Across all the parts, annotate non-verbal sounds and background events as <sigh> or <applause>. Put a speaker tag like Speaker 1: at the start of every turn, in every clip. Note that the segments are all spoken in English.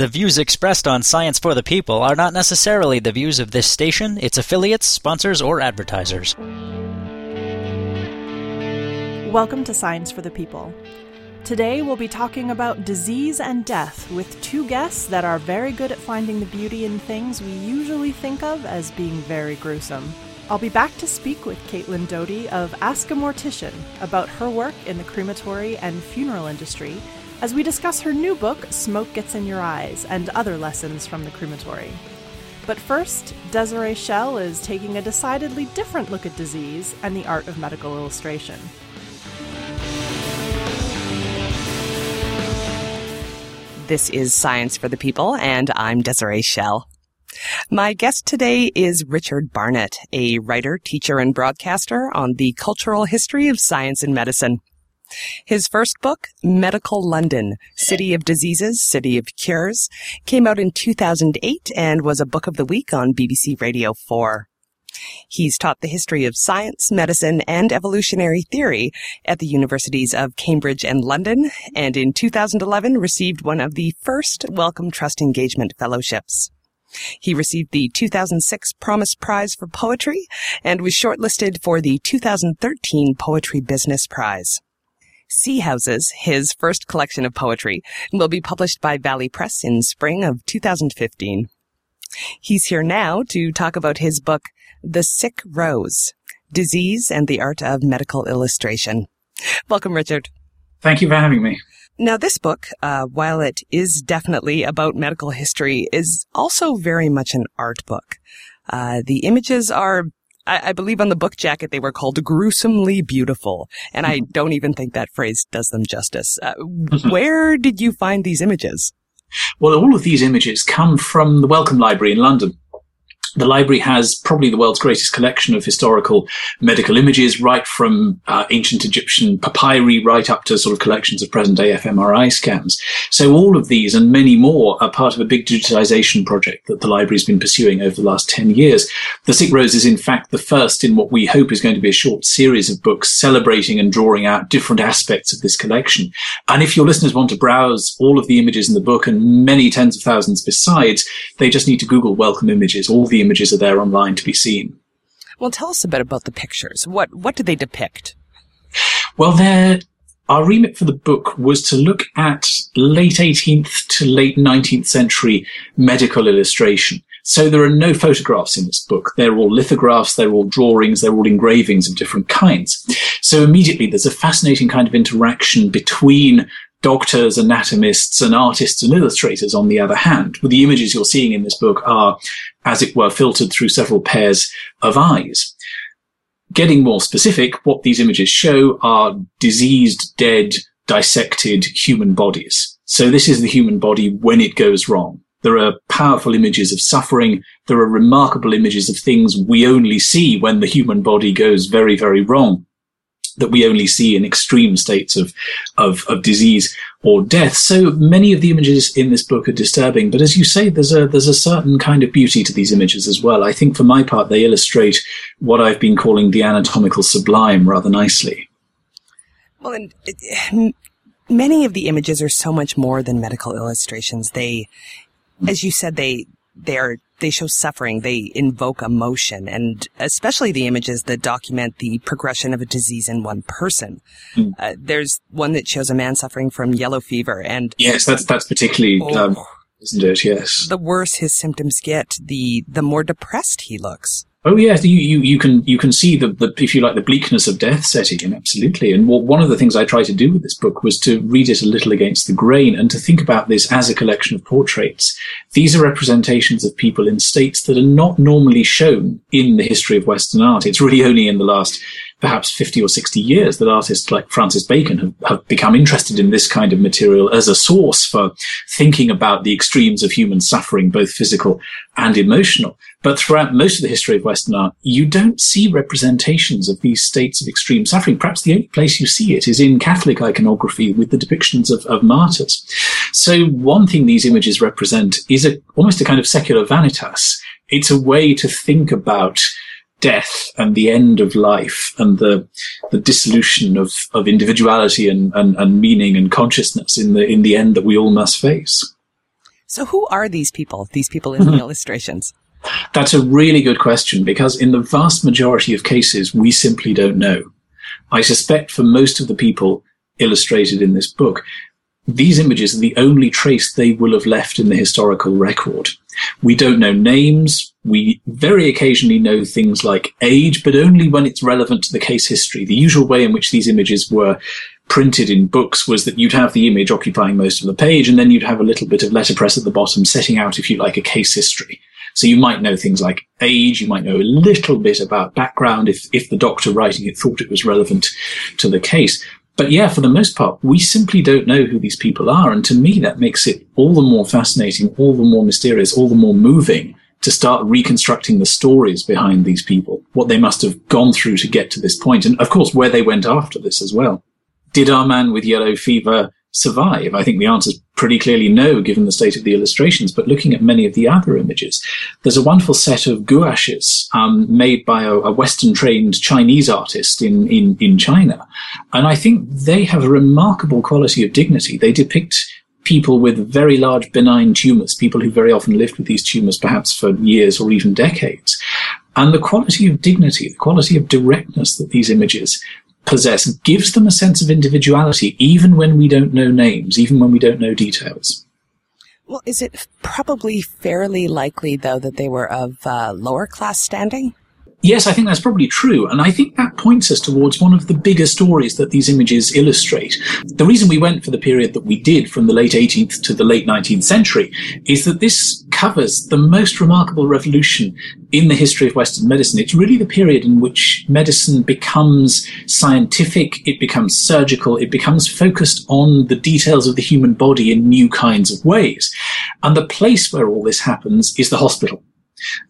Speaker 1: The views expressed on Science for the People are not necessarily the views of this station, its affiliates, sponsors, or advertisers.
Speaker 2: Welcome to Science for the People. Today we'll be talking about disease and death with two guests that are very good at finding the beauty in things we usually think of as being very gruesome. I'll be back to speak with Caitlin Doughty of Ask a Mortician about her work in the crematory and funeral industry as we discuss her new book, Smoke Gets in Your Eyes, and other lessons from the crematory. But first, Desiree Schell is taking a decidedly different look at disease and the art of medical illustration.
Speaker 3: This is Science for the People, and I'm Desiree Schell. My guest today is Richard Barnett, a writer, teacher, and broadcaster on the cultural history of science and medicine. His first book, Medical London, City of Diseases, City of Cures, came out in 2008 and was a book of the week on BBC Radio 4. He's taught the history of science, medicine, and evolutionary theory at the universities of Cambridge and London, and in 2011 received one of the first Wellcome Trust Engagement Fellowships. He received the 2006 Promise Prize for Poetry and was shortlisted for the 2013 Poetry Business Prize. Sea Houses, his first collection of poetry, will be published by Valley Press in spring of 2015. He's here now to talk about his book, The Sick Rose, Disease and the Art of Medical Illustration. Welcome, Richard.
Speaker 4: Thank you for having me.
Speaker 3: Now, this book, uh, while it is definitely about medical history, is also very much an art book. Uh, the images are I, I, believe on the book jacket they were called gruesomely beautiful, and I mm-hmm. don't even think that phrase does them justice. Uh, mm-hmm. where did you find these images?
Speaker 4: Well, all of these images come from the Wellcome Library in London. The library has probably the world's greatest collection of historical medical images, right from uh, ancient Egyptian papyri right up to sort of collections of present day fMRI scans. So all of these and many more are part of a big digitization project that the library has been pursuing over the last 10 years. The Sick Rose is in fact the first in what we hope is going to be a short series of books celebrating and drawing out different aspects of this collection. And if your listeners want to browse all of the images in the book and many tens of thousands besides, they just need to Google Wellcome Images. All the images are there online to be seen.
Speaker 3: Well, tell us a bit about the pictures. What what do they depict?
Speaker 4: Well, they our remit for the book was to look at late 18th to late 19th century medical illustration. So there are no photographs in this book. They're all lithographs, they're all drawings, they're all engravings of different kinds. So immediately there's a fascinating kind of interaction between doctors, anatomists, and artists and illustrators on the other hand. The images you're seeing in this book are, as it were, filtered through several pairs of eyes. Getting more specific, what these images show are diseased, dead, dissected human bodies. So this is the human body when it goes wrong. There are powerful images of suffering. There are remarkable images of things we only see when the human body goes very, very wrong that we only see in extreme states of, of, of disease or death. So many of the images in this book are disturbing, but as you say, there's a, there's a certain kind of beauty to these images as well. I think for my part, they illustrate what I've been calling the anatomical sublime rather nicely.
Speaker 3: Well, and many of the images are so much more than medical illustrations. They, as you said, they, they are they show suffering, they invoke emotion, and especially the images that document the progression of a disease in one person. Mm. Uh, there's one that shows a man suffering from yellow fever, and
Speaker 4: yes, that's that's particularly. Oh, um, isn't it? Yes.
Speaker 3: The worse his symptoms get, the the more depressed he looks.
Speaker 4: Oh yes, you, you, you can you can see the, the if you like the bleakness of death setting in absolutely. And what, one of the things I tried to do with this book was to read it a little against the grain and to think about this as a collection of portraits. These are representations of people in states that are not normally shown in the history of Western art. It's really only in the last perhaps 50 or 60 years that artists like Francis Bacon have, have, become interested in this kind of material as a source for thinking about the extremes of human suffering, both physical and emotional. But throughout most of the history of Western art, you don't see representations of these states of extreme suffering. Perhaps the only place you see it is in Catholic iconography with the depictions of, of martyrs. So one thing these images represent is a, almost a kind of secular vanitas. It's a way to think about death and the end of life and the the dissolution of, of individuality and, and, and meaning and consciousness in the in the end that we all must face.
Speaker 3: So who are these people, these people in the mm-hmm. illustrations?
Speaker 4: That's a really good question because in the vast majority of cases, we simply don't know. I suspect for most of the people illustrated in this book, these images are the only trace they will have left in the historical record. We don't know names. We very occasionally know things like age, but only when it's relevant to the case history. The usual way in which these images were printed in books was that you'd have the image occupying most of the page, and then you'd have a little bit of letterpress at the bottom setting out, if you like, a case history. So you might know things like age, you might know a little bit about background if, if the doctor writing it thought it was relevant to the case. But yeah, for the most part, we simply don't know who these people are. And to me, that makes it all the more fascinating, all the more mysterious, all the more moving to start reconstructing the stories behind these people, what they must have gone through to get to this point, and of course, where they went after this as well. Did our man with yellow fever survive? I think the answer is pretty clearly no, given the state of the illustrations. But looking at many of the other images, there's a wonderful set of gouaches um, made by a, a Western-trained Chinese artist in, in in China, and I think they have a remarkable quality of dignity. They depict people with very large benign tumors, people who very often lived with these tumors perhaps for years or even decades. And the quality of dignity, the quality of directness that these images possess gives them a sense of individuality, even when we don't know names, even when we don't know details.
Speaker 3: Well, is it probably fairly likely, though, that they were of uh, lower class standing?
Speaker 4: Yes, I think that's probably true. And I think that points us towards one of the bigger stories that these images illustrate. The reason we went for the period that we did from the late 18th to the late 19th century is that this covers the most remarkable revolution in the history of Western medicine. It's really the period in which medicine becomes scientific, it becomes surgical, it becomes focused on the details of the human body in new kinds of ways. And the place where all this happens is the hospital.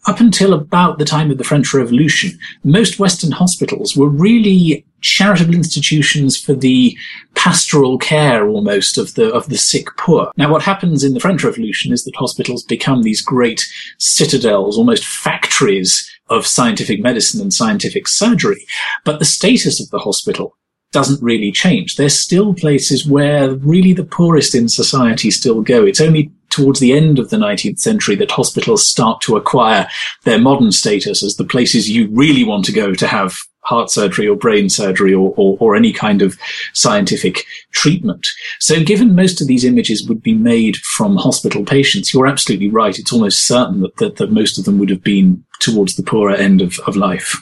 Speaker 4: Up until about the time of the French Revolution, most Western hospitals were really charitable institutions for the pastoral care almost of the of the sick poor. Now what happens in the French Revolution is that hospitals become these great citadels, almost factories of scientific medicine and scientific surgery. But the status of the hospital doesn't really change. There's still places where really the poorest in society still go. It's only towards the end of the 19th century that hospitals start to acquire their modern status as the places you really want to go to have heart surgery or brain surgery or, or, or, any kind of scientific treatment. So given most of these images would be made from hospital patients, you're absolutely right. It's almost certain that, that, that most of them would have been towards the poorer end of, of life.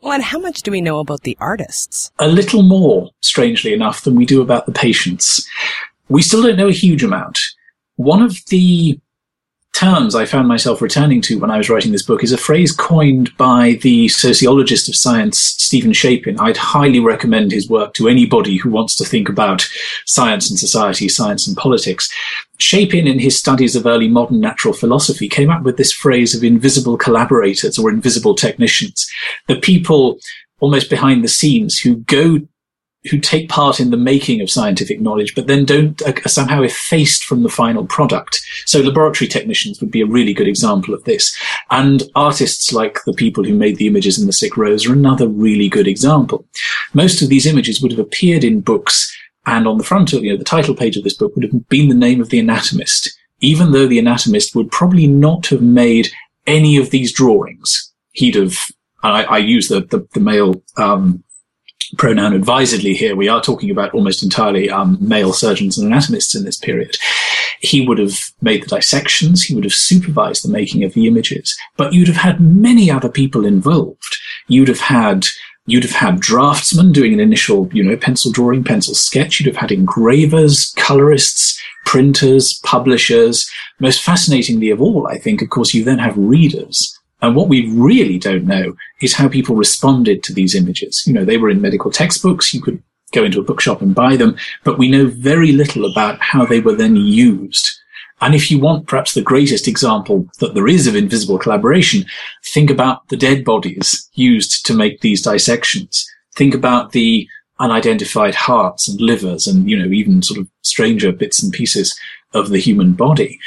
Speaker 3: Well, and how much do we know about the artists?
Speaker 4: A little more, strangely enough, than we do about the patients. We still don't know a huge amount. One of the terms I found myself returning to when I was writing this book is a phrase coined by the sociologist of science, Steven Shapin. I'd highly recommend his work to anybody who wants to think about science and society, science and politics. Shapin, in his studies of early modern natural philosophy, came up with this phrase of invisible collaborators or invisible technicians, the people almost behind the scenes who go who take part in the making of scientific knowledge, but then don't uh, are somehow effaced from the final product. So laboratory technicians would be a really good example of this. And artists like the people who made the images in the sick rose are another really good example. Most of these images would have appeared in books and on the front of, you know, the title page of this book would have been the name of the anatomist, even though the anatomist would probably not have made any of these drawings. He'd have, I, I use the, the, the male, um, pronoun advisedly here. We are talking about almost entirely um, male surgeons and anatomists in this period. He would have made the dissections. He would have supervised the making of the images, but you'd have had many other people involved. You'd have had You'd have had draftsmen doing an initial, you know, pencil drawing, pencil sketch. You'd have had engravers, colorists, printers, publishers. Most fascinatingly of all, I think, of course, you then have readers and what we really don't know is how people responded to these images. You know, they were in medical textbooks. You could go into a bookshop and buy them, but we know very little about how they were then used. And if you want perhaps the greatest example that there is of invisible collaboration, think about the dead bodies used to make these dissections. Think about the unidentified hearts and livers and, you know, even sort of stranger bits and pieces of the human body.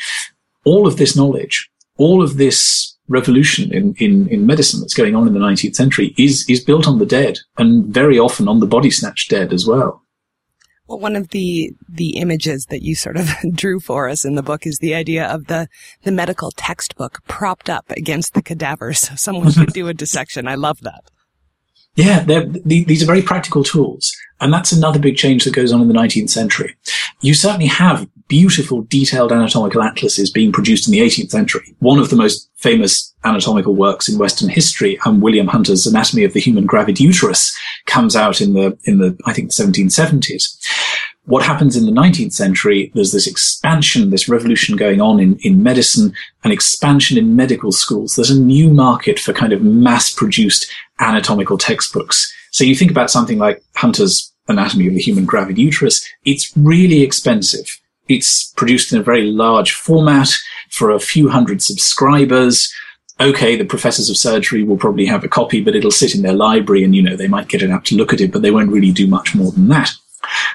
Speaker 4: All of this knowledge, all of this revolution in, in, in medicine that's going on in the 19th century is, is built on the dead and very often on the body snatched dead as well.
Speaker 3: Well, one of the the images that you sort of <laughs> drew for us in the book is the idea of the the medical textbook propped up against the cadaver, so <laughs> someone could do a dissection. I love that.
Speaker 4: Yeah, these are very practical tools. And that's another big change that goes on in the 19th century. You certainly have beautiful, detailed anatomical atlases being produced in the 18th century. One of the most famous anatomical works in Western history, um, William Hunter's Anatomy of the Human Gravid Uterus, comes out in the, in the, I think, 1770s what happens in the 19th century, there's this expansion, this revolution going on in, in medicine, an expansion in medical schools. There's a new market for kind of mass produced anatomical textbooks. So you think about something like Hunter's Anatomy of the Human Gravid Uterus. It's really expensive. It's produced in a very large format for a few hundred subscribers. Okay, the professors of surgery will probably have a copy, but it'll sit in their library and, you know, they might get it out to look at it, but they won't really do much more than that.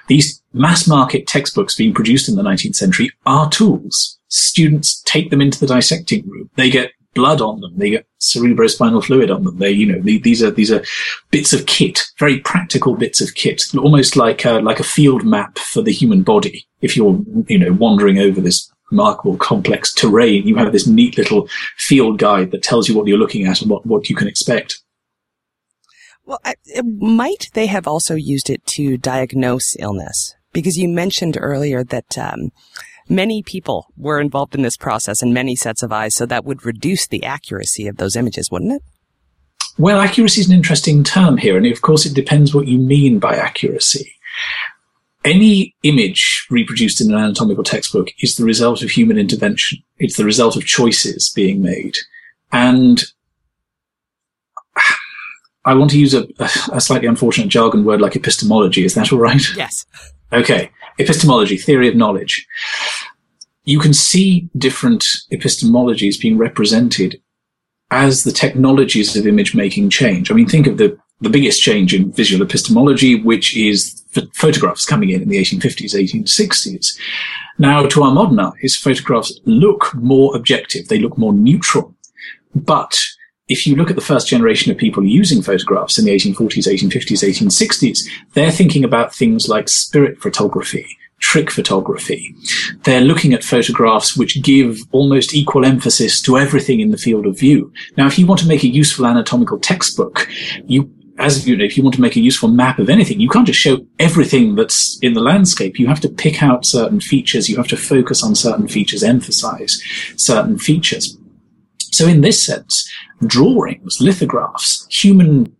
Speaker 4: These mass market textbooks being produced in the 19th century are tools. Students take them into the dissecting room. They get blood on them. They get cerebrospinal fluid on them. They, you know, these are, these are bits of kit, very practical bits of kit, almost like a, like a field map for the human body. If you're, you know, wandering over this remarkable complex terrain, you have this neat little field guide that tells you what you're looking at and what, what you can expect.
Speaker 3: Well, I, might they have also used it to diagnose illness? Because you mentioned earlier that um, many people were involved in this process and many sets of eyes, so that would reduce the accuracy of those images, wouldn't it?
Speaker 4: Well, accuracy is an interesting term here, and of course, it depends what you mean by accuracy. Any image reproduced in an anatomical textbook is the result of human intervention. It's the result of choices being made. And I want to use a, a, slightly unfortunate jargon word like epistemology. Is that all right?
Speaker 3: Yes.
Speaker 4: Okay. Epistemology, theory of knowledge. You can see different epistemologies being represented as the technologies of image making change. I mean, think of the, the biggest change in visual epistemology, which is photographs coming in in the 1850s, 1860s. Now, to our modern eyes, photographs look more objective. They look more neutral. But if you look at the first generation of people using photographs in the 1840s, 1850s, 1860s, they're thinking about things like spirit photography, trick photography. They're looking at photographs which give almost equal emphasis to everything in the field of view. Now, if you want to make a useful anatomical textbook, you as you know, if you want to make a useful map of anything, you can't just show everything that's in the landscape. You have to pick out certain features. You have to focus on certain features, emphasize certain features. So in this sense, drawings, lithographs, human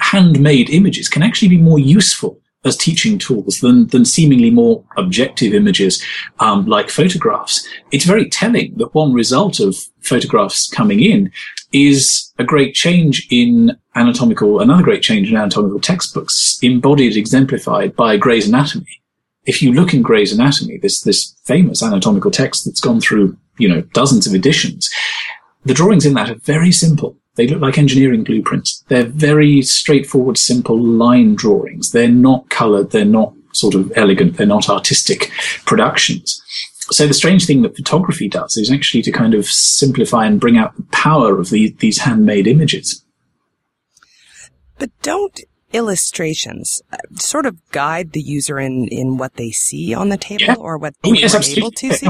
Speaker 4: handmade images can actually be more useful as teaching tools than, than seemingly more objective images um, like photographs. It's very telling that one result of photographs coming in is a great change in anatomical, another great change in anatomical textbooks embodied, exemplified by Gray's Anatomy. If you look in Gray's Anatomy, this, this famous anatomical text that's gone through, you know, dozens of editions, the drawings in that are very simple. They look like engineering blueprints. They're very straightforward, simple line drawings. They're not colored. They're not sort of elegant. They're not artistic productions. So the strange thing that photography does is actually to kind of simplify and bring out the power of the, these handmade images.
Speaker 3: But don't illustrations uh, sort of guide the user in, in what they see on the table yeah. or what they oh, yes, are able to see?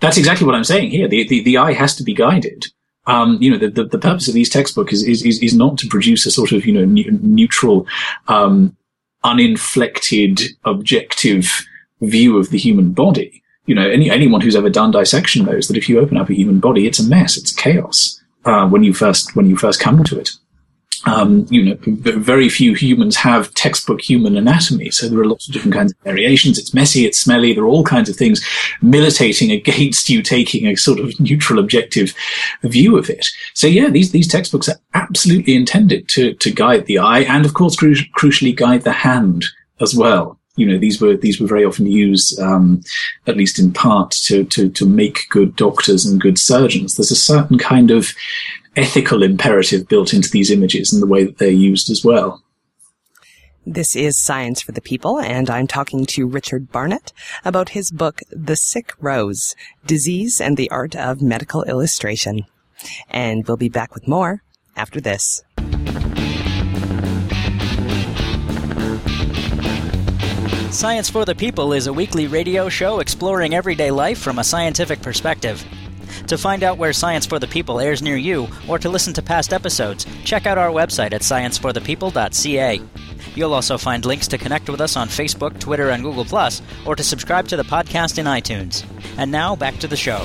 Speaker 4: That's exactly what I'm saying here. The, the, the eye has to be guided um, you know, the, the, the, purpose of these textbooks is, is, is, not to produce a sort of, you know, neutral, um, uninflected, objective view of the human body. You know, any, anyone who's ever done dissection knows that if you open up a human body, it's a mess. It's chaos, uh, when you first, when you first come to it um, you know, very few humans have textbook human anatomy. So there are lots of different kinds of variations. It's messy, it's smelly. There are all kinds of things militating against you taking a sort of neutral, objective view of it. So yeah, these, these textbooks are absolutely intended to, to guide the eye and of course, cru- crucially guide the hand as well. You know, these were, these were very often used, um, at least in part to, to, to make good doctors and good surgeons. There's a certain kind of, ethical imperative built into these images and the way that they're used as well.
Speaker 3: This is Science for the People, and I'm talking to Richard Barnett about his book, The Sick Rose Disease and the Art of Medical Illustration. And we'll be back with more after this.
Speaker 1: Science for the People is a weekly radio show exploring everyday life from a scientific perspective. To find out where Science for the People airs near you, or to listen to past episodes, check out our website at scienceforthepeople.ca. You'll also find links to connect with us on Facebook, Twitter, and Google, or to subscribe to the podcast in iTunes. And now, back to the show.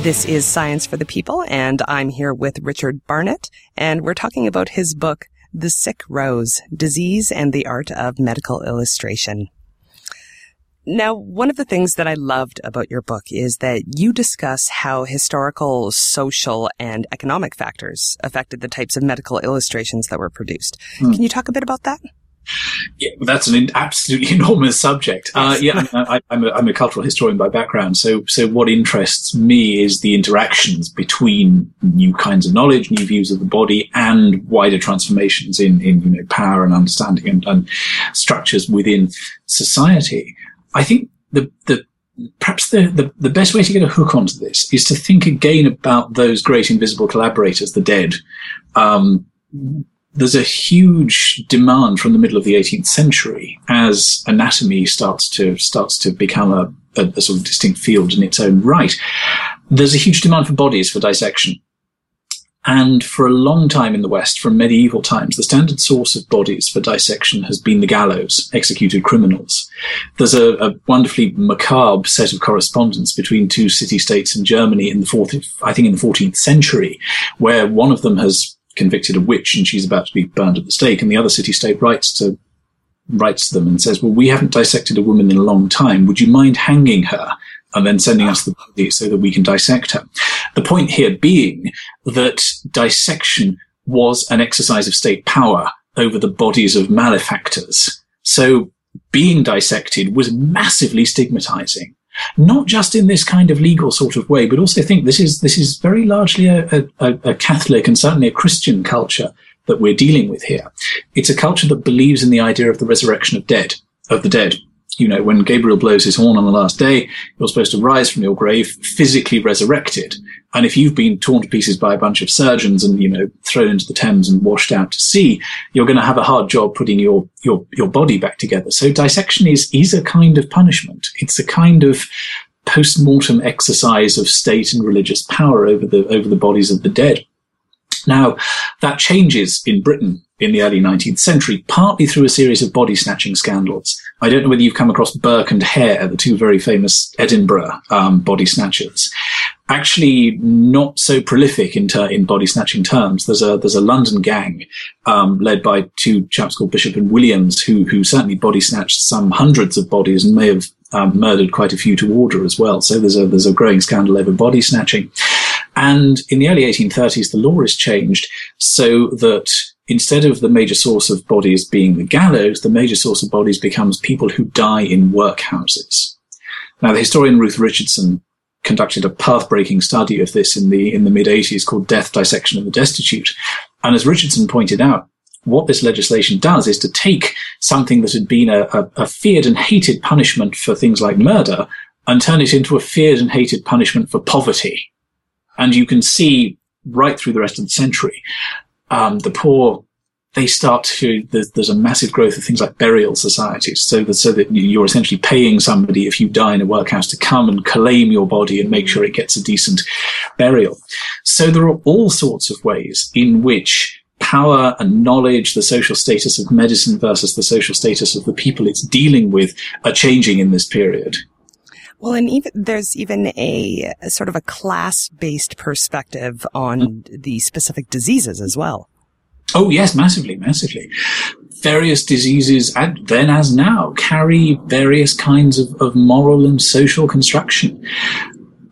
Speaker 3: This is Science for the People, and I'm here with Richard Barnett, and we're talking about his book, The Sick Rose Disease and the Art of Medical Illustration. Now, one of the things that I loved about your book is that you discuss how historical, social, and economic factors affected the types of medical illustrations that were produced. Hmm. Can you talk a bit about that?
Speaker 4: Yeah, that's an absolutely <laughs> enormous subject. Uh, yeah, I, am a, I'm a cultural historian by background, so so what interests me is the interactions between new kinds of knowledge, new views of the body, and wider transformations in in you know power and understanding and, and structures within society. I think the the perhaps the, the, the, best way to get a hook onto this is to think again about those great invisible collaborators, the dead. Um, there's a huge demand from the middle of the 18th century as anatomy starts to starts to become a, a, a sort of distinct field in its own right. There's a huge demand for bodies for dissection. And for a long time in the West, from medieval times, the standard source of bodies for dissection has been the gallows, executed criminals. There's a, a wonderfully macabre set of correspondence between two city-states in Germany in the fourth, I think in the 14th century, where one of them has convicted a witch and she's about to be burned at the stake. And the other city state writes to writes to them and says, "Well, we haven't dissected a woman in a long time. Would you mind hanging her?" And then sending us the body so that we can dissect her. The point here being that dissection was an exercise of state power over the bodies of malefactors. So being dissected was massively stigmatizing not just in this kind of legal sort of way, but also think this is this is very largely a, a, a Catholic and certainly a Christian culture that we're dealing with here. It's a culture that believes in the idea of the resurrection of dead of the dead you know, when Gabriel blows his horn on the last day, you're supposed to rise from your grave physically resurrected. And if you've been torn to pieces by a bunch of surgeons and, you know, thrown into the Thames and washed out to sea, you're going to have a hard job putting your, your, your body back together. So dissection is, is a kind of punishment. It's a kind of post-mortem exercise of state and religious power over the, over the bodies of the dead. Now, that changes in Britain in the early 19th century, partly through a series of body snatching scandals. I don't know whether you've come across Burke and Hare, the two very famous Edinburgh um, body snatchers. Actually, not so prolific in, ter- in body snatching terms. There's a there's a London gang um, led by two chaps called Bishop and Williams, who who certainly body snatched some hundreds of bodies and may have um, murdered quite a few to order as well. So there's a there's a growing scandal over body snatching. And in the early 1830s, the law is changed so that instead of the major source of bodies being the gallows, the major source of bodies becomes people who die in workhouses. Now, the historian Ruth Richardson conducted a path-breaking study of this in the in the mid 80s called Death, Dissection of the Destitute. And as Richardson pointed out, what this legislation does is to take something that had been a, a, a feared and hated punishment for things like murder and turn it into a feared and hated punishment for poverty. And you can see right through the rest of the century um, the poor they start to there's, there's, a massive growth of things like burial societies so that so that you're essentially paying somebody if you die in a workhouse to come and claim your body and make sure it gets a decent burial so there are all sorts of ways in which power and knowledge the social status of medicine versus the social status of the people it's dealing with are changing in this period
Speaker 3: well, and even there's even a, a sort of a class-based perspective on mm. the specific diseases as well.
Speaker 4: Oh yes, massively, massively. Various diseases, and then as now, carry various kinds of, of moral and social construction.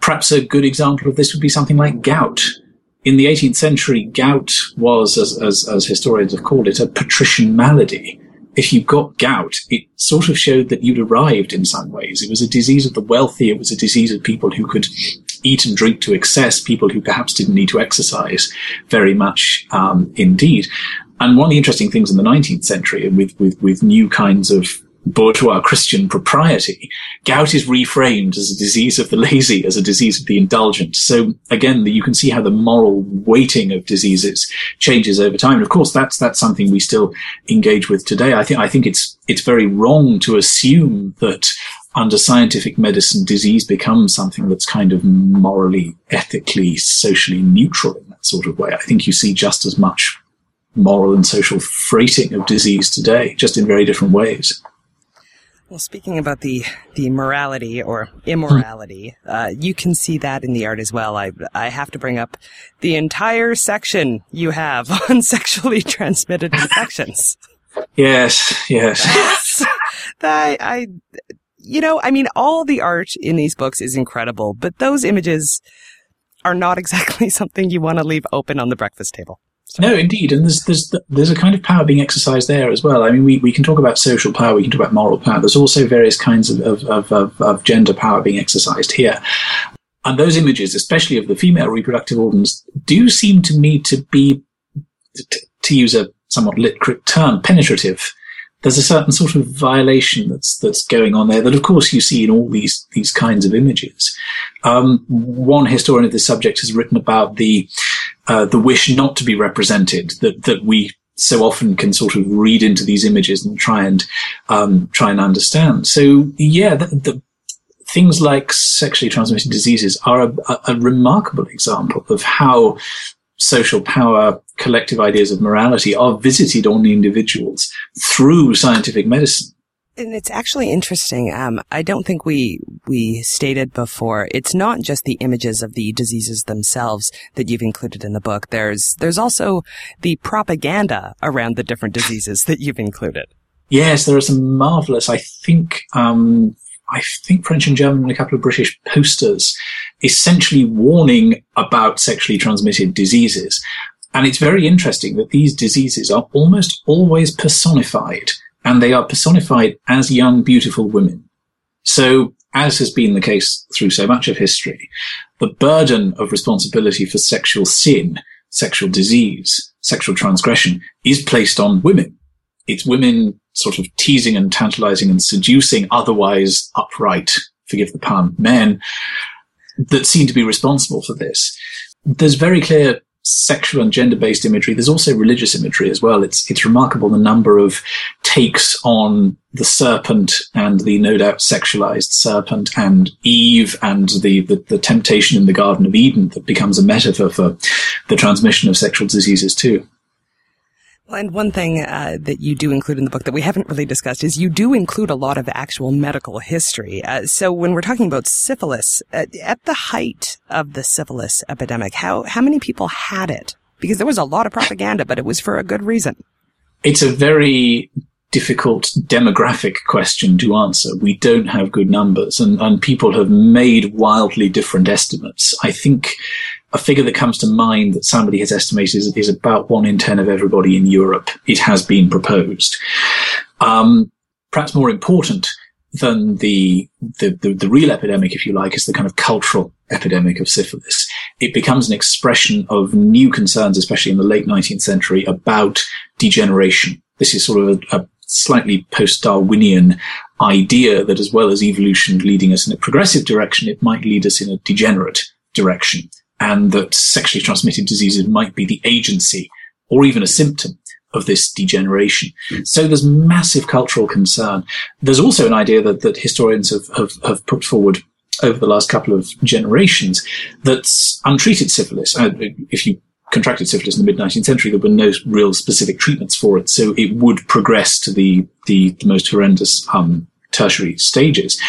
Speaker 4: Perhaps a good example of this would be something like gout. In the 18th century, gout was, as, as, as historians have called it, a patrician malady if you got gout, it sort of showed that you'd arrived in some ways. It was a disease of the wealthy. It was a disease of people who could eat and drink to excess, people who perhaps didn't need to exercise very much, um, indeed. And one of the interesting things in the 19th century, with, with, with new kinds of bourgeois Christian propriety, gout is reframed as a disease of the lazy, as a disease of the indulgent. So again, you can see how the moral weighting of diseases changes over time. And of course, that's, that's something we still engage with today. I think, I think it's, it's very wrong to assume that under scientific medicine, disease becomes something that's kind of morally, ethically, socially neutral in that sort of way. I think you see just as much moral and social freighting of disease today, just in very different ways.
Speaker 3: Well, speaking about the the morality or immorality, uh, you can see that in the art as well. I I have to bring up the entire section you have <laughs> on sexually transmitted infections. <laughs>
Speaker 4: yes, yes.
Speaker 3: I, I, you know, I mean, all the art in these books is incredible, but those images are not exactly <laughs> something you want to leave open on the breakfast table.
Speaker 4: No, indeed, and there's there's there's a kind of power being exercised there as well. I mean, we, we can talk about social power, we can talk about moral power. There's also various kinds of of, of, of gender power being exercised here, and those images, especially of the female reproductive organs, do seem to me to be, to, to use a somewhat lit term, penetrative. There's a certain sort of violation that's that's going on there that, of course, you see in all these these kinds of images. Um, one historian of this subject has written about the uh, the wish not to be represented that that we so often can sort of read into these images and try and um, try and understand. So yeah, the, the, things like sexually transmitted diseases are a, a, remarkable example of how social power, collective ideas of morality are visited on individuals through scientific medicine.
Speaker 3: And it's actually interesting. Um, I don't think we we stated before. It's not just the images of the diseases themselves that you've included in the book. There's there's also the propaganda around the different diseases that you've included.
Speaker 4: Yes, there are some marvelous. I think um, I think French and German and a couple of British posters, essentially warning about sexually transmitted diseases. And it's very interesting that these diseases are almost always personified and they are personified as young, beautiful women. So, as has been the case through so much of history, the burden of responsibility for sexual sin, sexual disease, sexual transgression is placed on women. It's women sort of teasing and tantalizing and seducing otherwise upright, forgive the pun, men that seem to be responsible for this. There's very clear sexual and gender-based imagery. There's also religious imagery as well. It's it's remarkable the number of takes on the serpent and the no doubt sexualized serpent and Eve and the, the, the temptation in the Garden of Eden that becomes a metaphor for the transmission of sexual diseases too.
Speaker 3: And one thing uh, that you do include in the book that we haven't really discussed is you do include a lot of actual medical history. Uh, so when we're talking about syphilis, uh, at the height of the syphilis epidemic, how how many people had it? Because there was a lot of propaganda, but it was for a good reason.
Speaker 4: It's a very difficult demographic question to answer. We don't have good numbers, and, and people have made wildly different estimates. I think a figure that comes to mind that somebody has estimated is, is about one in 10 of everybody in Europe. It has been proposed. Um, perhaps more important than the, the, the, the, real epidemic, if you like, is the kind of cultural epidemic of syphilis. It becomes an expression of new concerns, especially in the late 19th century, about degeneration. This is sort of a, a slightly post-Darwinian idea that as well as evolution leading us in a progressive direction, it might lead us in a degenerate direction and that sexually transmitted diseases might be the agency or even a symptom of this degeneration. So there's massive cultural concern. There's also an idea that, that historians have, have, have put forward over the last couple of generations that's untreated syphilis. Uh, if you contracted syphilis in the mid 19th century, there were no real specific treatments for it. So it would progress to the, the, the most horrendous, um, tertiary stages.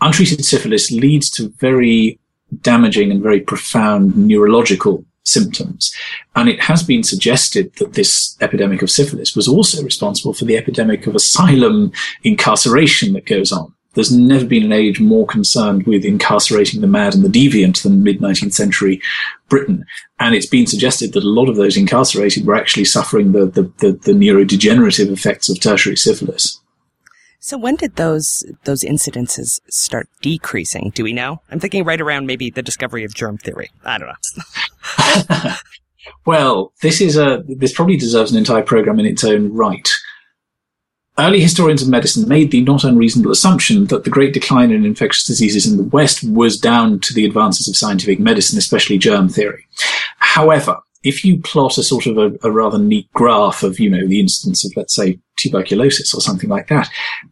Speaker 4: Untreated syphilis leads to very damaging and very profound neurological symptoms. And it has been suggested that this epidemic of syphilis was also responsible for the epidemic of asylum incarceration that goes on. There's never been an age more concerned with incarcerating the mad and the deviant than mid 19th century Britain. And it's been suggested that a lot of those incarcerated were actually suffering the, the, the, the neurodegenerative effects of tertiary syphilis.
Speaker 3: So when did those those incidences start decreasing? Do we know? I'm thinking right around maybe the discovery of germ theory. I don't
Speaker 4: know. <laughs> well, this is a this probably deserves an entire program in its own right. early historians of medicine made the not unreasonable assumption that the great decline in infectious diseases in the West was down to the advances of scientific medicine, especially germ theory. However, if you plot a sort of a, a, rather neat graph of, you know, the instance of, let's say, tuberculosis or something like that,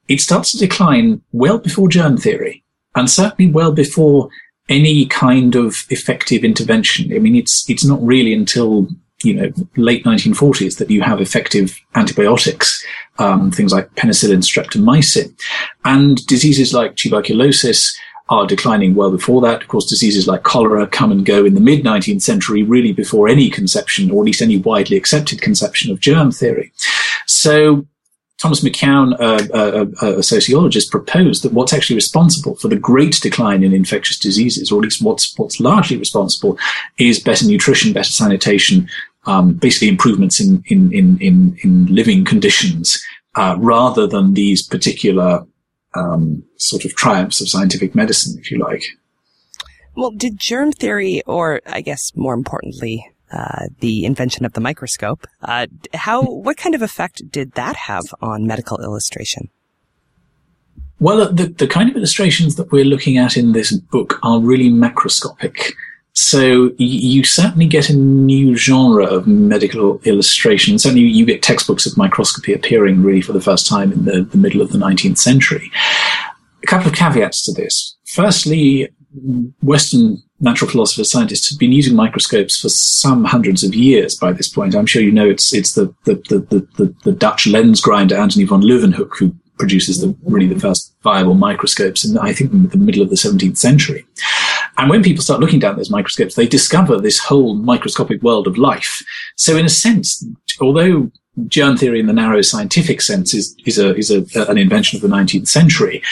Speaker 4: it starts to decline well before germ theory and certainly well before any kind of effective intervention. I mean, it's, it's not really until, you know, late 1940s that you have effective antibiotics, um, things like penicillin, streptomycin, and diseases like tuberculosis, are declining well before that. Of course, diseases like cholera come and go in the mid 19th century, really before any conception, or at least any widely accepted conception of germ theory. So Thomas McKeown, uh, a, a, sociologist, proposed that what's actually responsible for the great decline in infectious diseases, or at least what's what's largely responsible, is better nutrition, better sanitation, um, basically improvements in in in in, in living conditions, uh, rather than these particular um, sort of triumphs of scientific medicine, if you like.
Speaker 3: Well, did germ theory, or I guess more importantly, uh, the invention of the microscope, uh, how what kind of effect did that have on medical illustration?
Speaker 4: Well, the, the kind of illustrations that we're looking at in this book are really macroscopic. So you certainly get a new genre of medical illustration. Certainly you get textbooks of microscopy appearing really for the first time in the, the middle of the 19th century. A couple of caveats to this. Firstly, Western natural philosophers, scientists have been using microscopes for some hundreds of years by this point. I'm sure you know it's it's the the the the, the Dutch lens grinder Antony van Leeuwenhoek who produces the really the first viable microscopes in I think the middle of the 17th century. And when people start looking down those microscopes, they discover this whole microscopic world of life. So in a sense, although germ theory in the narrow scientific sense is, is, a, is a, an invention of the 19th century,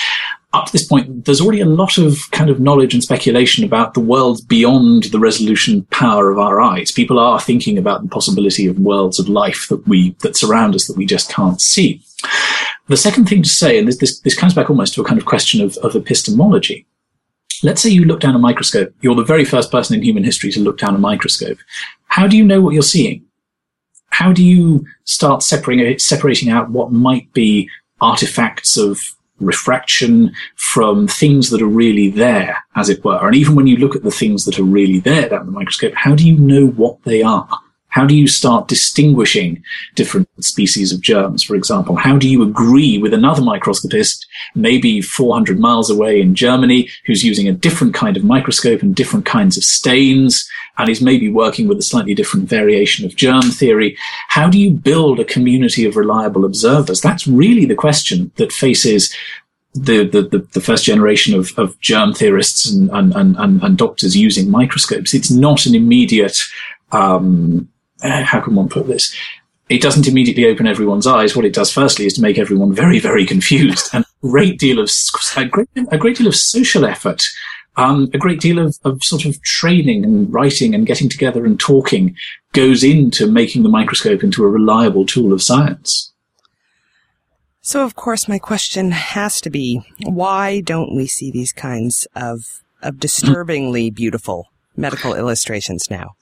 Speaker 4: up to this point, there's already a lot of kind of knowledge and speculation about the world beyond the resolution power of our eyes. People are thinking about the possibility of worlds of life that we, that surround us that we just can't see. The second thing to say, and this, this, this comes back almost to a kind of question of, of epistemology, let's say you look down a microscope. You're the very first person in human history to look down a microscope. How do you know what you're seeing? How do you start separating, uh, separating out what might be artifacts of refraction from things that are really there, as it were? And even when you look at the things that are really there down the microscope, how do you know what they are? How do you start distinguishing different species of germs, for example? How do you agree with another microscopist, maybe 400 miles away in Germany, who's using a different kind of microscope and different kinds of stains, and is maybe working with a slightly different variation of germ theory? How do you build a community of reliable observers? That's really the question that faces the, the, the, first generation of, of germ theorists and, and, and, and doctors using microscopes. It's not an immediate um, uh, how can one put this? It doesn't immediately open everyone's eyes. What it does firstly is to make everyone very, very confused and a great deal of, a great, a great deal of social effort, um, a great deal of, of sort of training and writing and getting together and talking goes into making the microscope into a reliable tool of science.
Speaker 3: So, of course, my question has to be, why don't we see these kinds of, of disturbingly beautiful medical illustrations now?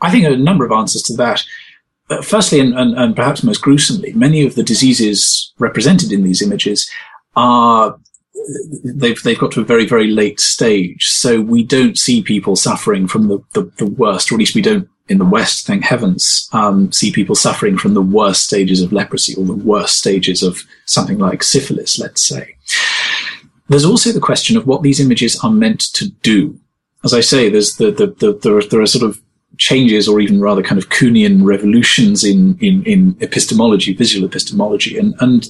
Speaker 4: I think a number of answers to that. Uh, firstly, and, and, and, perhaps most gruesomely, many of the diseases represented in these images are they've they've got to a very very late stage. So we don't see people suffering from the, the, the worst, or at least we don't in the West, thank heavens, um, see people suffering from the worst stages of leprosy or the worst stages of something like syphilis, let's say. There's also the question of what these images are meant to do. As I say, there's the, the, the there, are, there are sort of changes or even rather kind of Kuhnian revolutions in, in, in epistemology, visual epistemology. And, and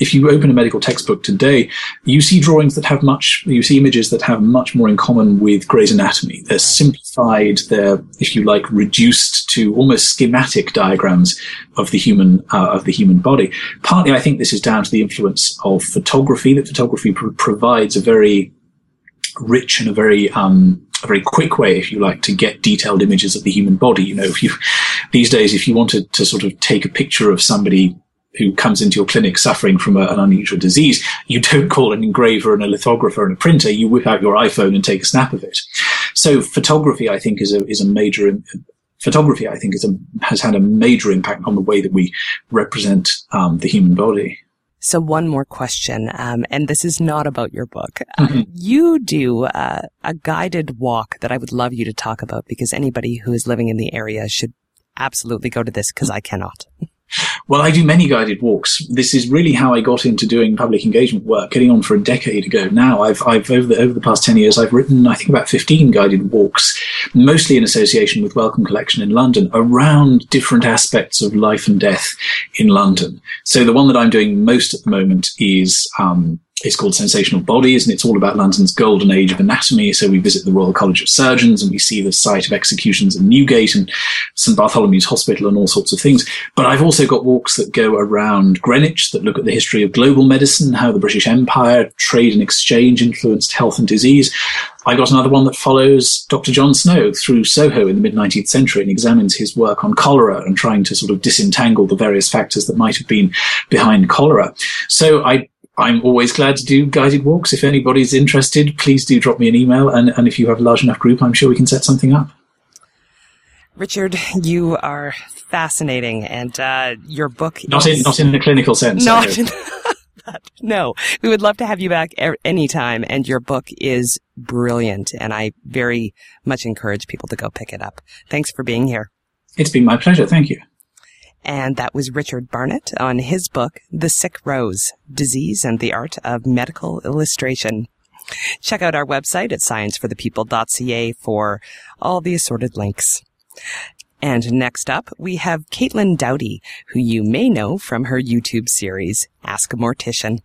Speaker 4: if you open a medical textbook today, you see drawings that have much, you see images that have much more in common with Gray's Anatomy. They're simplified, they're, if you like, reduced to almost schematic diagrams of the human, uh, of the human body. Partly, I think this is down to the influence of photography, that photography pr- provides a very rich and a very, um, a very quick way, if you like, to get detailed images of the human body. You know, if you, these days, if you wanted to sort of take a picture of somebody who comes into your clinic suffering from a, an unusual disease, you don't call an engraver and a lithographer and a printer. You whip out your iPhone and take a snap of it. So photography, I think, is a, is a major photography, I think, is a, has had a major impact on the way that we represent um, the human body.
Speaker 3: So one more question, um, and this is not about your book. Mm-hmm. Uh, you do uh, a guided walk that I would love you to talk about because anybody who is living in the area should absolutely go to this because I cannot. <laughs>
Speaker 4: Well, I do many guided walks. This is really how I got into doing public engagement work, getting on for a decade ago now. I've, I've over the, over the past 10 years, I've written, I think, about 15 guided walks, mostly in association with Wellcome Collection in London, around different aspects of life and death in London. So the one that I'm doing most at the moment is, um, it's called Sensational Bodies, and it's all about London's golden age of anatomy. So we visit the Royal College of Surgeons and we see the site of executions in Newgate and St Bartholomew's Hospital and all sorts of things. But I've also got walks that go around Greenwich that look at the history of global medicine, how the British Empire, trade and exchange influenced health and disease. I got another one that follows Dr. John Snow through Soho in the mid 19th century and examines his work on cholera and trying to sort of disentangle the various factors that might have been behind cholera. So I I'm always glad to do guided walks. If anybody's interested, please do drop me an email. And, and if you have a large enough group, I'm sure we can set something up.
Speaker 3: Richard, you are fascinating, and uh, your book
Speaker 4: not
Speaker 3: is...
Speaker 4: in not in the clinical sense.
Speaker 3: Not in... <laughs> no, we would love to have you back anytime, and your book is brilliant, and I very much encourage people to go pick it up. Thanks for being here.
Speaker 4: It's been my pleasure. Thank you.
Speaker 3: And that was Richard Barnett on his book, The Sick Rose, Disease and the Art of Medical Illustration. Check out our website at scienceforthepeople.ca for all the assorted links. And next up, we have Caitlin Doughty, who you may know from her YouTube series, Ask a Mortician.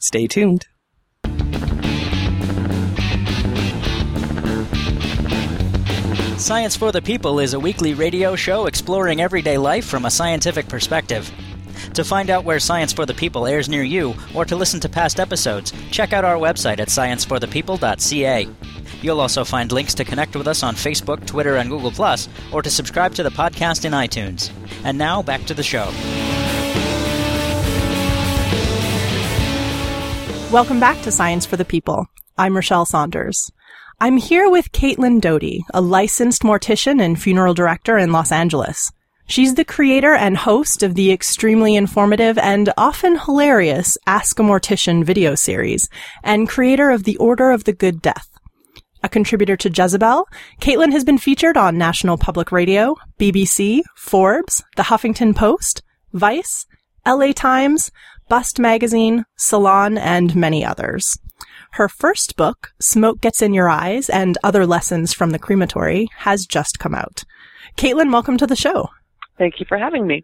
Speaker 3: Stay tuned.
Speaker 1: Science for the People is a weekly radio show exploring everyday life from a scientific perspective. To find out where Science for the People airs near you, or to listen to past episodes, check out our website at scienceforthepeople.ca. You'll also find links to connect with us on Facebook, Twitter, and Google, or to subscribe to the podcast in iTunes. And now, back to the show.
Speaker 2: Welcome back to Science for the People. I'm Rachelle Saunders. I'm here with Caitlin Doughty, a licensed mortician and funeral director in Los Angeles. She's the creator and host of the extremely informative and often hilarious Ask a Mortician video series, and creator of the Order of the Good Death. A contributor to Jezebel, Caitlin has been featured on National Public Radio, BBC, Forbes, The Huffington Post, Vice, LA Times, Bust Magazine, Salon, and many others. Her first book, Smoke Gets in Your Eyes and Other Lessons from the Crematory, has just come out. Caitlin, welcome to the show.
Speaker 5: Thank you for having me.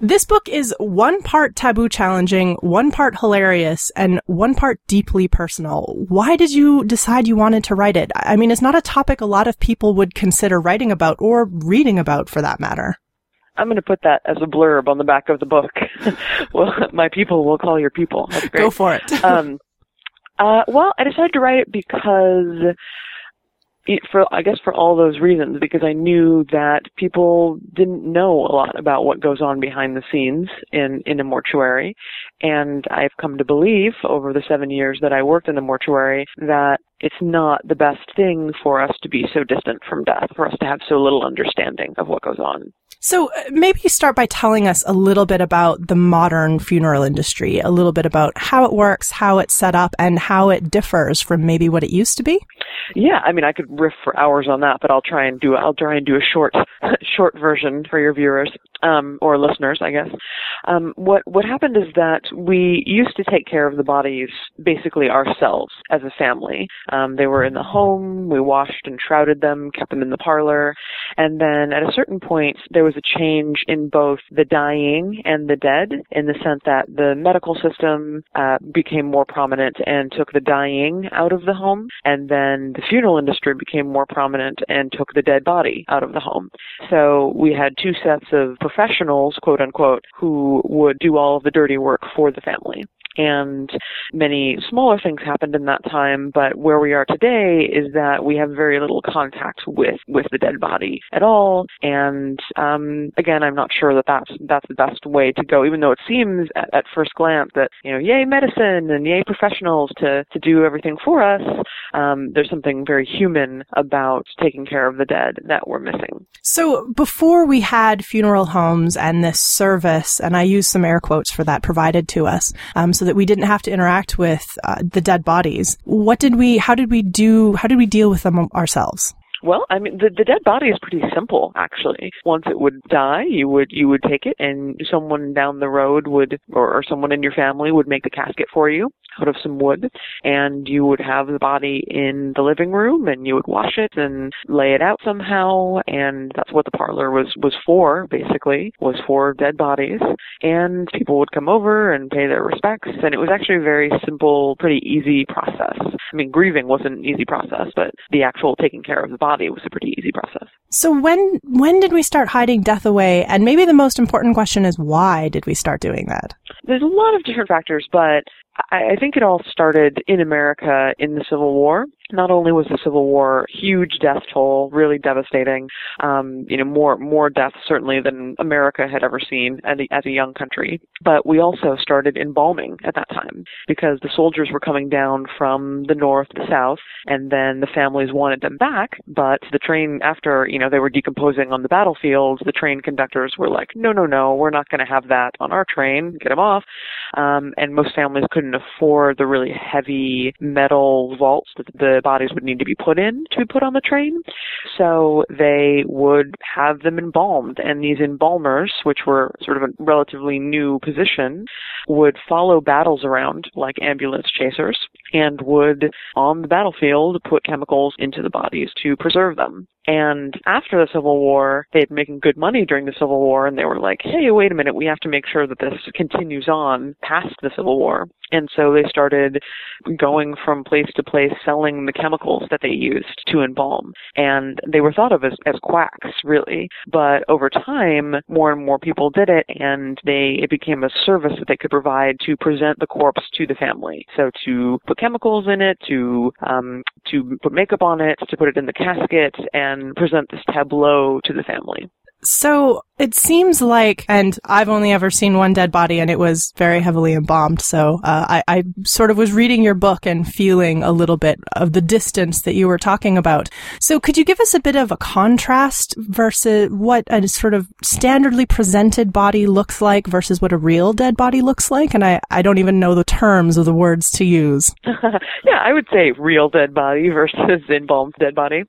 Speaker 2: This book is one part taboo challenging, one part hilarious, and one part deeply personal. Why did you decide you wanted to write it? I mean, it's not a topic a lot of people would consider writing about or reading about for that matter.
Speaker 5: I'm going to put that as a blurb on the back of the book. <laughs> well, my people will call your people. That's great.
Speaker 2: Go for it.
Speaker 5: um, uh, well, I decided to write it because, for I guess for all those reasons, because I knew that people didn't know a lot about what goes on behind the scenes in in a mortuary, and I've come to believe over the seven years that I worked in a mortuary that it's not the best thing for us to be so distant from death, for us to have so little understanding of what goes on.
Speaker 2: So uh, maybe start by telling us a little bit about the modern funeral industry, a little bit about how it works, how it's set up, and how it differs from maybe what it used to be.
Speaker 5: Yeah, I mean, I could riff for hours on that, but I'll try and do I'll try and do a short <laughs> short version for your viewers um, or listeners, I guess. Um, what what happened is that we used to take care of the bodies basically ourselves as a family. Um, they were in the home. We washed and shrouded them, kept them in the parlor, and then at a certain point there was a change in both the dying and the dead, in the sense that the medical system uh, became more prominent and took the dying out of the home, and then the funeral industry became more prominent and took the dead body out of the home. So we had two sets of professionals, quote unquote, who would do all of the dirty work for the family. And many smaller things happened in that time. But where we are today is that we have very little contact with with the dead body at all. And um, again, I'm not sure that that's that's the best way to go. Even though it seems at, at first glance that you know, yay medicine and yay professionals to to do everything for us. Um, there's something very human about taking care of the dead that we're missing.
Speaker 2: So before we had funeral homes and this service, and I use some air quotes for that provided to us, um, so that we didn't have to interact with uh, the dead bodies. What did we? How did we do? How did we deal with them ourselves?
Speaker 5: Well, I mean, the, the dead body is pretty simple, actually. Once it would die, you would you would take it, and someone down the road would, or, or someone in your family would make the casket for you out of some wood, and you would have the body in the living room, and you would wash it and lay it out somehow, and that's what the parlor was was for, basically, was for dead bodies, and people would come over and pay their respects, and it was actually a very simple, pretty easy process. I mean, grieving wasn't an easy process, but the actual taking care of the body body was a pretty easy process.
Speaker 2: So when when did we start hiding death away? And maybe the most important question is why did we start doing that?
Speaker 5: There's a lot of different factors, but I, I think it all started in America in the Civil War. Not only was the Civil War huge death toll, really devastating, um, you know, more more deaths certainly than America had ever seen as a, as a young country, but we also started embalming at that time because the soldiers were coming down from the north the south, and then the families wanted them back, but the train after you know they were decomposing on the battlefield, the train conductors were like, no, no, no, we're not going to have that on our train, get them off, um, and most families couldn't afford the really heavy metal vaults that the bodies would need to be put in to be put on the train. So they would have them embalmed, and these embalmers, which were sort of a relatively new position, would follow battles around like ambulance chasers and would, on the battlefield, put chemicals into the bodies to preserve them. And after the Civil War, they had been making good money during the Civil War, and they were like, hey, wait a minute, we have to make sure that this continues on past the Civil War. And so they started going from place to place selling the chemicals that they used to embalm. And they were thought of as, as quacks, really. But over time, more and more people did it, and they it became a service that they could provide to present the corpse to the family. So to put chemicals in it, to um, to put makeup on it, to put it in the casket, and present this tableau to the family.
Speaker 2: So it seems like, and I've only ever seen one dead body, and it was very heavily embalmed. So uh, I, I, sort of was reading your book and feeling a little bit of the distance that you were talking about. So could you give us a bit of a contrast versus what a sort of standardly presented body looks like versus what a real dead body looks like? And I, I don't even know the terms of the words to use. <laughs>
Speaker 5: yeah, I would say real dead body <laughs> versus embalmed dead body.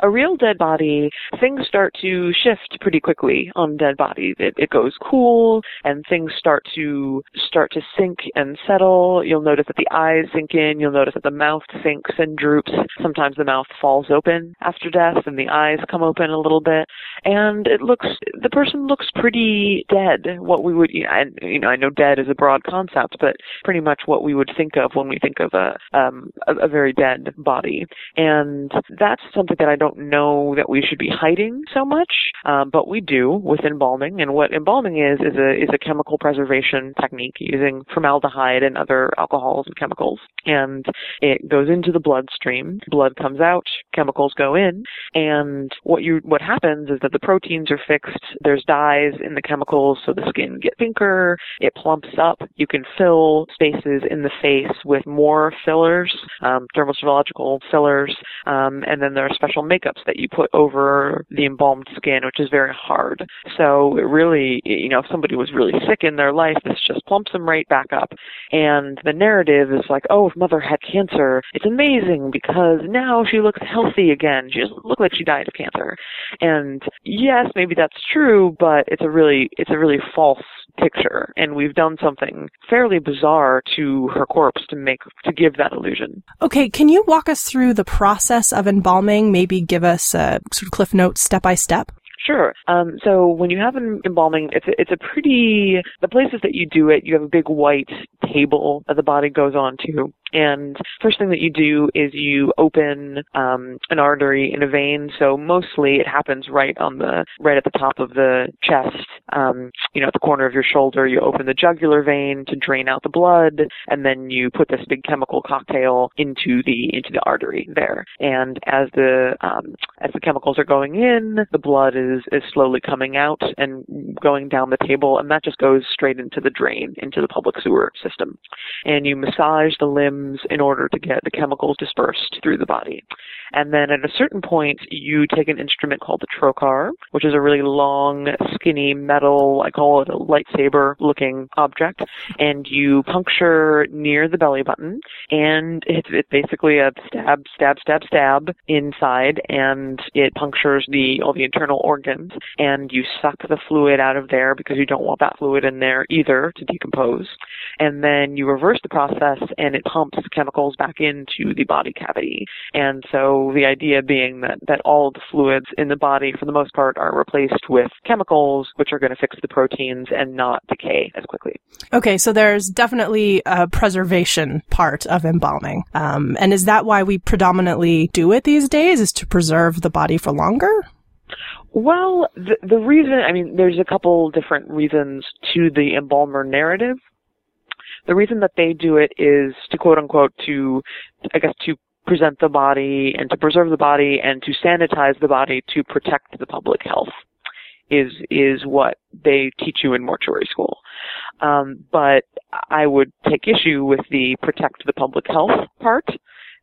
Speaker 5: A real dead body, things start to shift pretty quickly on dead bodies. It, it goes cool and things start to start to sink and settle. You'll notice that the eyes sink in. You'll notice that the mouth sinks and droops. Sometimes the mouth falls open after death and the eyes come open a little bit. And it looks, the person looks pretty dead. What we would, you know, I, you know, I know dead is a broad concept, but pretty much what we would think of when we think of a, um, a, a very dead body. And that's something that I don't know that we should be hiding so much, um, but we do with embalming. And what embalming is is a is a chemical preservation technique using formaldehyde and other alcohols and chemicals, and it goes into the bloodstream. Blood comes out, chemicals go in, and what you what happens is that the proteins are fixed. There's dyes in the chemicals, so the skin gets pinker. It plumps up. You can fill spaces in the face with more fillers, um, dermatological fillers, um, and then there are special makeups that you put over the embalmed skin, which is very hard. So it really, you know, if somebody was really sick in their life, this just plumps them right back up. And the narrative is like, oh, if mother had cancer, it's amazing because now she looks healthy again. She doesn't look like she died of cancer. And yes, maybe that's true, but it's a really, it's a really false picture and we've done something fairly bizarre to her corpse to make to give that illusion.
Speaker 2: Okay, can you walk us through the process of embalming? Maybe give us a sort of cliff notes step by step?
Speaker 5: Sure. Um, so when you have an embalming, it's a, it's a pretty the places that you do it. You have a big white table that the body goes on to, And first thing that you do is you open um, an artery in a vein. So mostly it happens right on the right at the top of the chest. Um, you know, at the corner of your shoulder, you open the jugular vein to drain out the blood, and then you put this big chemical cocktail into the into the artery there. And as the um, as the chemicals are going in, the blood is is slowly coming out and going down the table, and that just goes straight into the drain into the public sewer system. And you massage the in order to get the chemicals dispersed through the body. And then at a certain point, you take an instrument called the trocar, which is a really long, skinny metal, I call it a lightsaber looking object, and you puncture near the belly button, and it's, it's basically a stab, stab, stab, stab inside, and it punctures the, all the internal organs, and you suck the fluid out of there because you don't want that fluid in there either to decompose. And then you reverse the process and it pumps chemicals back into the body cavity. And so the idea being that, that all the fluids in the body, for the most part, are replaced with chemicals, which are going to fix the proteins and not decay as quickly.
Speaker 2: Okay, so there's definitely a preservation part of embalming. Um, and is that why we predominantly do it these days, is to preserve the body for longer?
Speaker 5: Well, the, the reason, I mean, there's a couple different reasons to the embalmer narrative. The reason that they do it is to quote unquote to, I guess, to present the body and to preserve the body and to sanitize the body to protect the public health is is what they teach you in mortuary school. Um, but I would take issue with the protect the public health part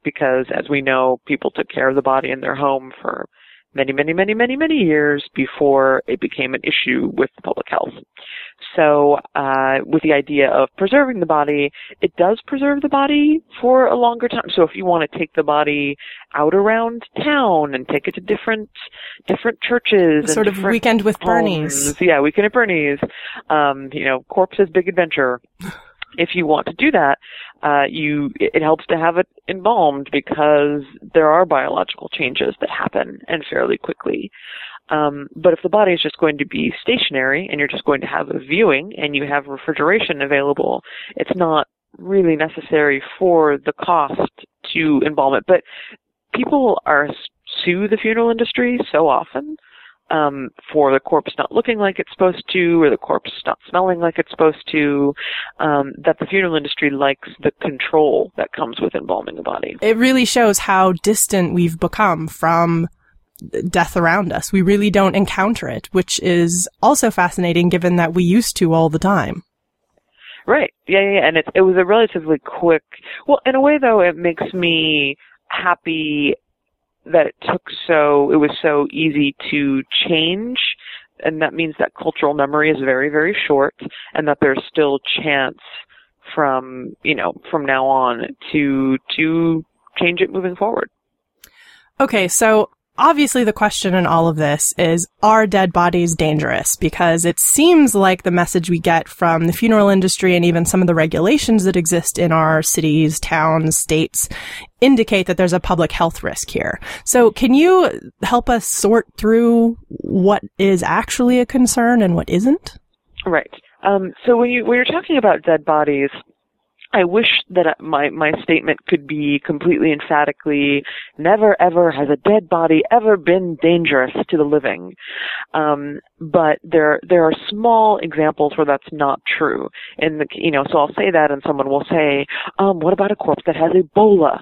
Speaker 5: because, as we know, people took care of the body in their home for many, many, many, many, many years before it became an issue with public health. So, uh, with the idea of preserving the body, it does preserve the body for a longer time. So, if you want to take the body out around town and take it to different different churches,
Speaker 2: sort of weekend with
Speaker 5: homes,
Speaker 2: Bernie's,
Speaker 5: yeah, weekend at Bernie's, um, you know, corpses big adventure. If you want to do that, uh, you it helps to have it embalmed because there are biological changes that happen and fairly quickly. Um, but if the body is just going to be stationary and you're just going to have a viewing and you have refrigeration available, it's not really necessary for the cost to embalm it. But people are sue the funeral industry so often um, for the corpse not looking like it's supposed to, or the corpse not smelling like it's supposed to, um, that the funeral industry likes the control that comes with embalming a body.
Speaker 2: It really shows how distant we've become from death around us. We really don't encounter it, which is also fascinating given that we used to all the time.
Speaker 5: Right. Yeah, yeah, and it it was a relatively quick. Well, in a way though, it makes me happy that it took so it was so easy to change and that means that cultural memory is very very short and that there's still chance from you know from now on to to change it moving forward.
Speaker 2: Okay so Obviously, the question in all of this is, are dead bodies dangerous? Because it seems like the message we get from the funeral industry and even some of the regulations that exist in our cities, towns, states indicate that there's a public health risk here. So can you help us sort through what is actually a concern and what isn't?
Speaker 5: Right. Um, so when you when you're talking about dead bodies, I wish that my my statement could be completely emphatically never ever has a dead body ever been dangerous to the living. Um, but there there are small examples where that's not true. And you know, so I'll say that, and someone will say, um, "What about a corpse that has Ebola?"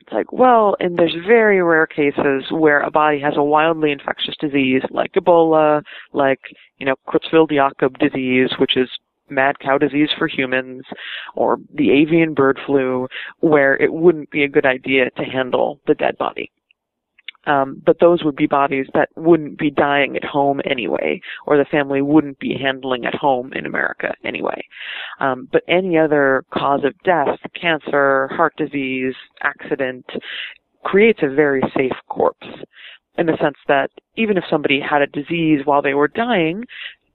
Speaker 5: It's like, well, and there's very rare cases where a body has a wildly infectious disease like Ebola, like, you know, Creutzfeldt-Jakob disease, which is mad cow disease for humans or the avian bird flu where it wouldn't be a good idea to handle the dead body. Um, but those would be bodies that wouldn't be dying at home anyway, or the family wouldn't be handling at home in America anyway. Um, but any other cause of death, cancer, heart disease, accident, creates a very safe corpse in the sense that even if somebody had a disease while they were dying,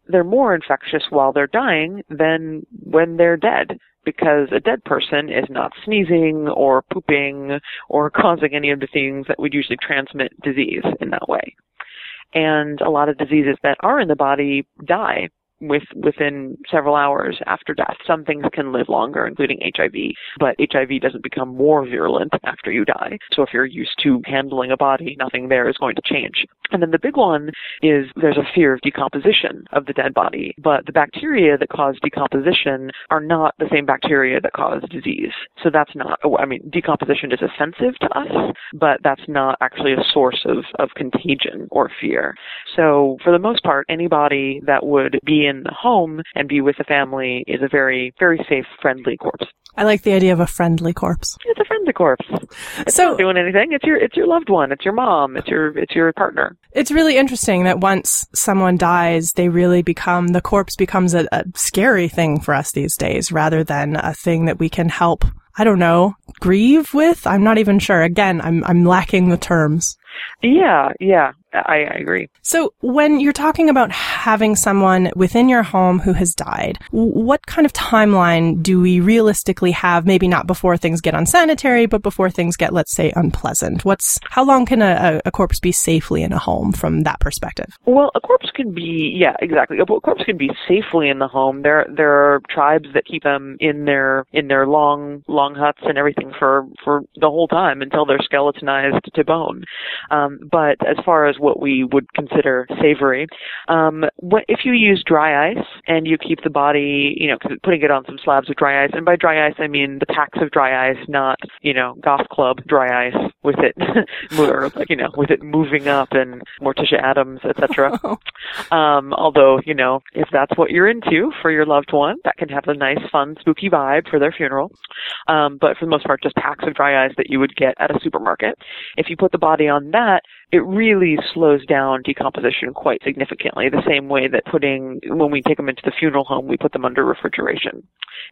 Speaker 5: they're more infectious while they're dying than when they're dead because a dead person is not sneezing or pooping or <laughs> causing any of the things that would usually transmit disease in that way. And a lot of diseases that are in the body die with within several hours after death. Some things can live longer, including HIV, but HIV doesn't become more virulent after you die. So if you're used to handling a body, nothing there is going to change. And then the big one is there's a fear of decomposition of the dead body, but the bacteria that cause decomposition are not the same bacteria that cause disease. So that's not, oh, I mean, decomposition is offensive to us, but that's not actually a source of, of contagion or fear. So for the most part, anybody that would be in the home and be with the family is a very, very safe, friendly corpse.
Speaker 2: I like the idea of a friendly corpse.
Speaker 5: It's a friendly corpse. It's so, not doing anything. It's your it's your loved one. It's your mom. It's your it's your partner.
Speaker 2: It's really interesting that once someone dies, they really become the corpse becomes a, a scary thing for us these days, rather than a thing that we can help. I don't know, grieve with. I'm not even sure. Again, I'm I'm lacking the terms.
Speaker 5: Yeah, yeah. I, I, agree.
Speaker 2: So when you're talking about having someone within your home who has died, what kind of timeline do we realistically have? Maybe not before things get unsanitary, but before things get, let's say, unpleasant. What's how long can a, a corpse be safely in a home from that perspective?
Speaker 5: Well, a corpse can be yeah, exactly. A corpse can be safely in the home. There there are tribes that keep them in their in their long long huts and everything for for the whole time until they're skeletonized to bone. Um, but as far as what we would consider savory. Um, what, if you use dry ice and you keep the body, you know, putting it on some slabs of dry ice, and by dry ice I mean the packs of dry ice, not you know golf club dry ice with it, <laughs> or you know with it moving up and Morticia Addams, etc. <laughs> um, although you know if that's what you're into for your loved one, that can have a nice, fun, spooky vibe for their funeral. Um, but for the most part, just packs of dry ice that you would get at a supermarket. If you put the body on that, it really slows down decomposition quite significantly, the same way that putting, when we take them into the funeral home, we put them under refrigeration.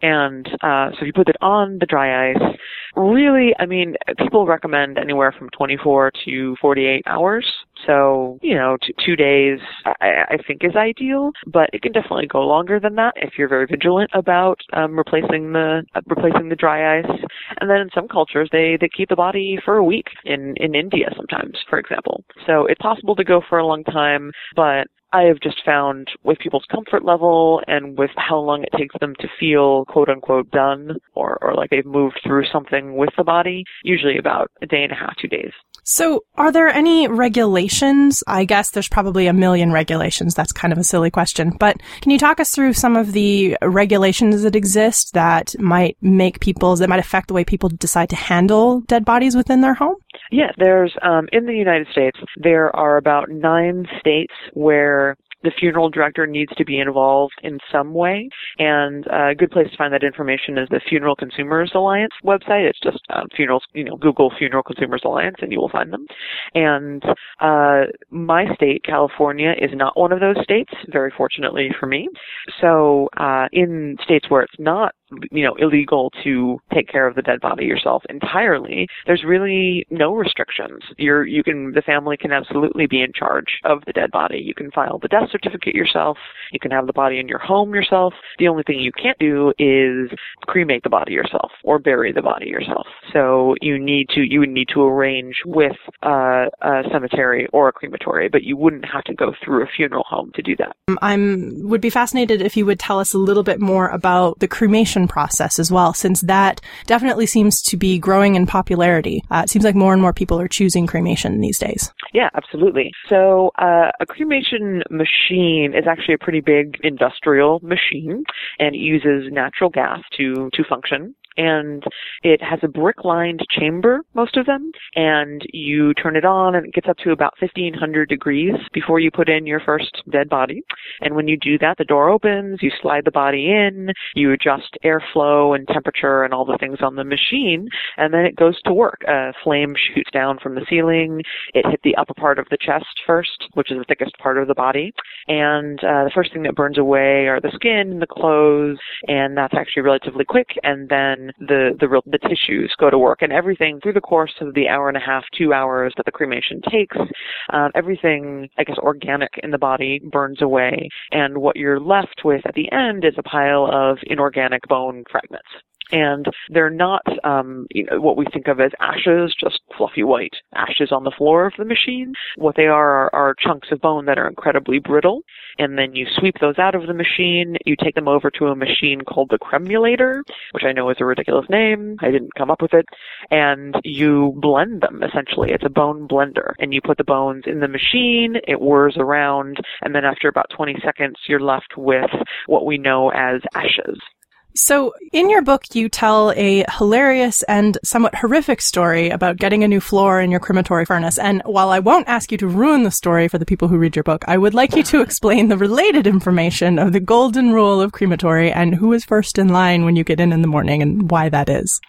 Speaker 5: And uh, so if you put it on the dry ice, really, I mean, people recommend anywhere from 24 to 48 hours. So, you know, t- two days I, I think is ideal, but it can definitely go longer than that if you're very vigilant about um, replacing the uh, replacing the dry ice. And then in some cultures, they they keep the body for a week. In in India, sometimes, for example. So it's possible to go for a long time, but I have just found with people's comfort level and with how long it takes them to feel quote unquote done or, or like they've moved through something with the body, usually about a day and a half, two days.
Speaker 2: So, are there any regulations? I guess there's probably a million regulations. That's kind of a silly question. But can you talk us through some of the regulations that exist that might make people, that might affect the way people decide to handle dead bodies within their home?
Speaker 5: Yeah, there's, um, in the United States, there are about nine states where the funeral director needs to be involved in some way. And a good place to find that information is the Funeral Consumers Alliance website. It's just um, funerals, you know, Google Funeral Consumers Alliance and you will find them. And uh, my state, California, is not one of those states, very fortunately for me. So uh, in states where it's not you know, illegal to take care of the dead body yourself entirely, there's really no restrictions. You're, you can, the family can absolutely be in charge of the dead body. You can file the death certificate yourself. You can have the body in your home yourself. The only thing you can't do is cremate the body yourself or bury the body yourself. So you need to, you would need to arrange with uh, a cemetery or a crematory, but you wouldn't have to go through a funeral home to do that.
Speaker 2: I'm, would be fascinated if you would tell us a little bit more about the cremation process as well, since that definitely seems to be growing in popularity. Uh, it seems like more and more people are choosing cremation these days.
Speaker 5: Yeah, absolutely. So uh, a cremation machine is actually a pretty big industrial machine, and it uses natural gas to to function and it has a brick lined chamber, most of them, and you turn it on and it gets up to about 1500 degrees before you put in your first dead body. And when you do that, the door opens, you slide the body in, you adjust airflow and temperature and all the things on the machine, and then it goes to work. A flame shoots down from the ceiling, it hit the upper part of the chest first, which is the thickest part of the body, and uh, the first thing that burns away are the skin and the clothes, and that's actually relatively quick, and then the the real the tissues go to work and everything through the course of the hour and a half, two hours that the cremation takes, uh, everything I guess organic in the body burns away, and what you're left with at the end is a pile of inorganic bone fragments. And they're not um, you know, what we think of as ashes, just fluffy white ashes on the floor of the machine. What they are, are are chunks of bone that are incredibly brittle, and then you sweep those out of the machine. You take them over to a machine called the cremulator, which I know is a ridiculous name. I didn't come up with it, and you blend them essentially. It's a bone blender, and you put the bones in the machine. It whirs around, and then after about 20 seconds, you're left with what we know as ashes.
Speaker 2: So, in your book, you tell a hilarious and somewhat horrific story about getting a new floor in your crematory furnace. And while I won't ask you to ruin the story for the people who read your book, I would like you to explain the related information of the golden rule of crematory and who is first in line when you get in in the morning and why that is.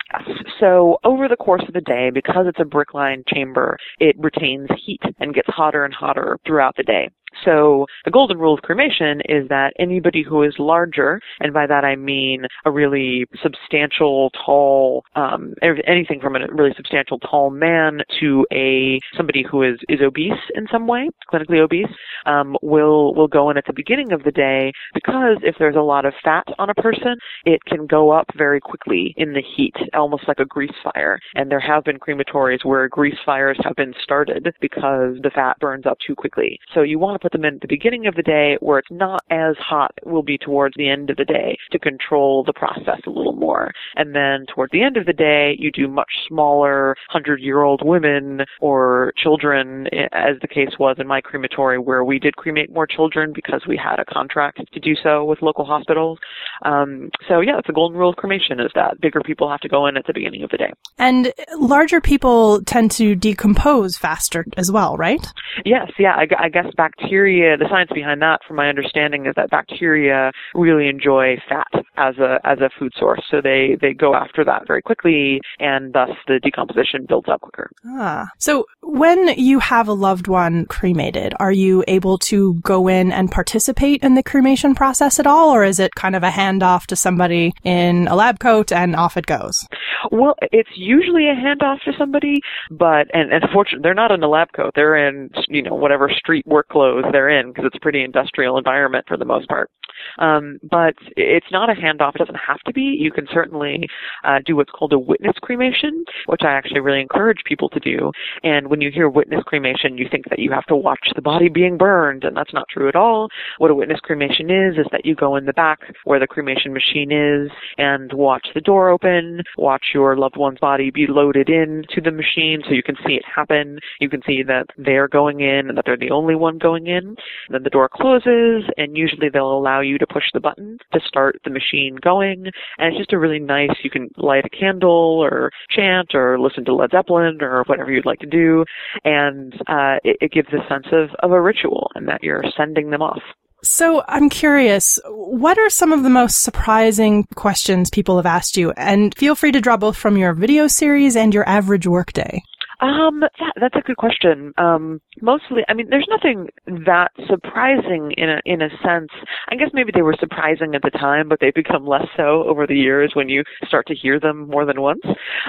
Speaker 5: So, over the course of the day, because it's a brick lined chamber, it retains heat and gets hotter and hotter throughout the day. So the golden rule of cremation is that anybody who is larger, and by that I mean a really substantial, tall, um, anything from a really substantial, tall man to a somebody who is is obese in some way, clinically obese, um, will will go in at the beginning of the day because if there's a lot of fat on a person, it can go up very quickly in the heat, almost like a grease fire. And there have been crematories where grease fires have been started because the fat burns up too quickly. So you want to put them in at the beginning of the day where it's not as hot it will be towards the end of the day to control the process a little more. And then towards the end of the day, you do much smaller 100 year old women or children, as the case was in my crematory where we did cremate more children because we had a contract to do so with local hospitals. Um, so yeah, it's a golden rule of cremation is that bigger people have to go in at the beginning of the day.
Speaker 2: And larger people tend to decompose faster as well, right?
Speaker 5: Yes, yeah. I, I guess bacteria, the science behind that, from my understanding, is that bacteria really enjoy fat as a as a food source, so they they go after that very quickly, and thus the decomposition builds up quicker.
Speaker 2: Ah, so when you have a loved one cremated, are you able to go in and participate in the cremation process at all, or is it kind of a handoff to somebody in a lab coat and off it goes?
Speaker 5: Well, it's usually a handoff to somebody, but and and fortunately, they're not in a lab coat; they're in you know whatever street work clothes they're in because it's a pretty industrial environment for the most part. Um, but it's not a handoff. It doesn't have to be. You can certainly uh, do what's called a witness cremation, which I actually really encourage people to do. And when you hear witness cremation, you think that you have to watch the body being burned, and that's not true at all. What a witness cremation is, is that you go in the back where the cremation machine is and watch the door open, watch your loved one's body be loaded into the machine so you can see it happen. You can see that they're going in and that they're the only one going in. Then the door closes, and usually they'll allow you to push the button to start the machine going. And it's just a really nice, you can light a candle or chant or listen to Led Zeppelin or whatever you'd like to do. And uh, it, it gives a sense of, of a ritual and that you're sending them off.
Speaker 2: So I'm curious, what are some of the most surprising questions people have asked you? And feel free to draw both from your video series and your average workday.
Speaker 5: Um, that, that's a good question. Um, mostly, I mean, there's nothing that surprising in a in a sense. I guess maybe they were surprising at the time, but they become less so over the years when you start to hear them more than once.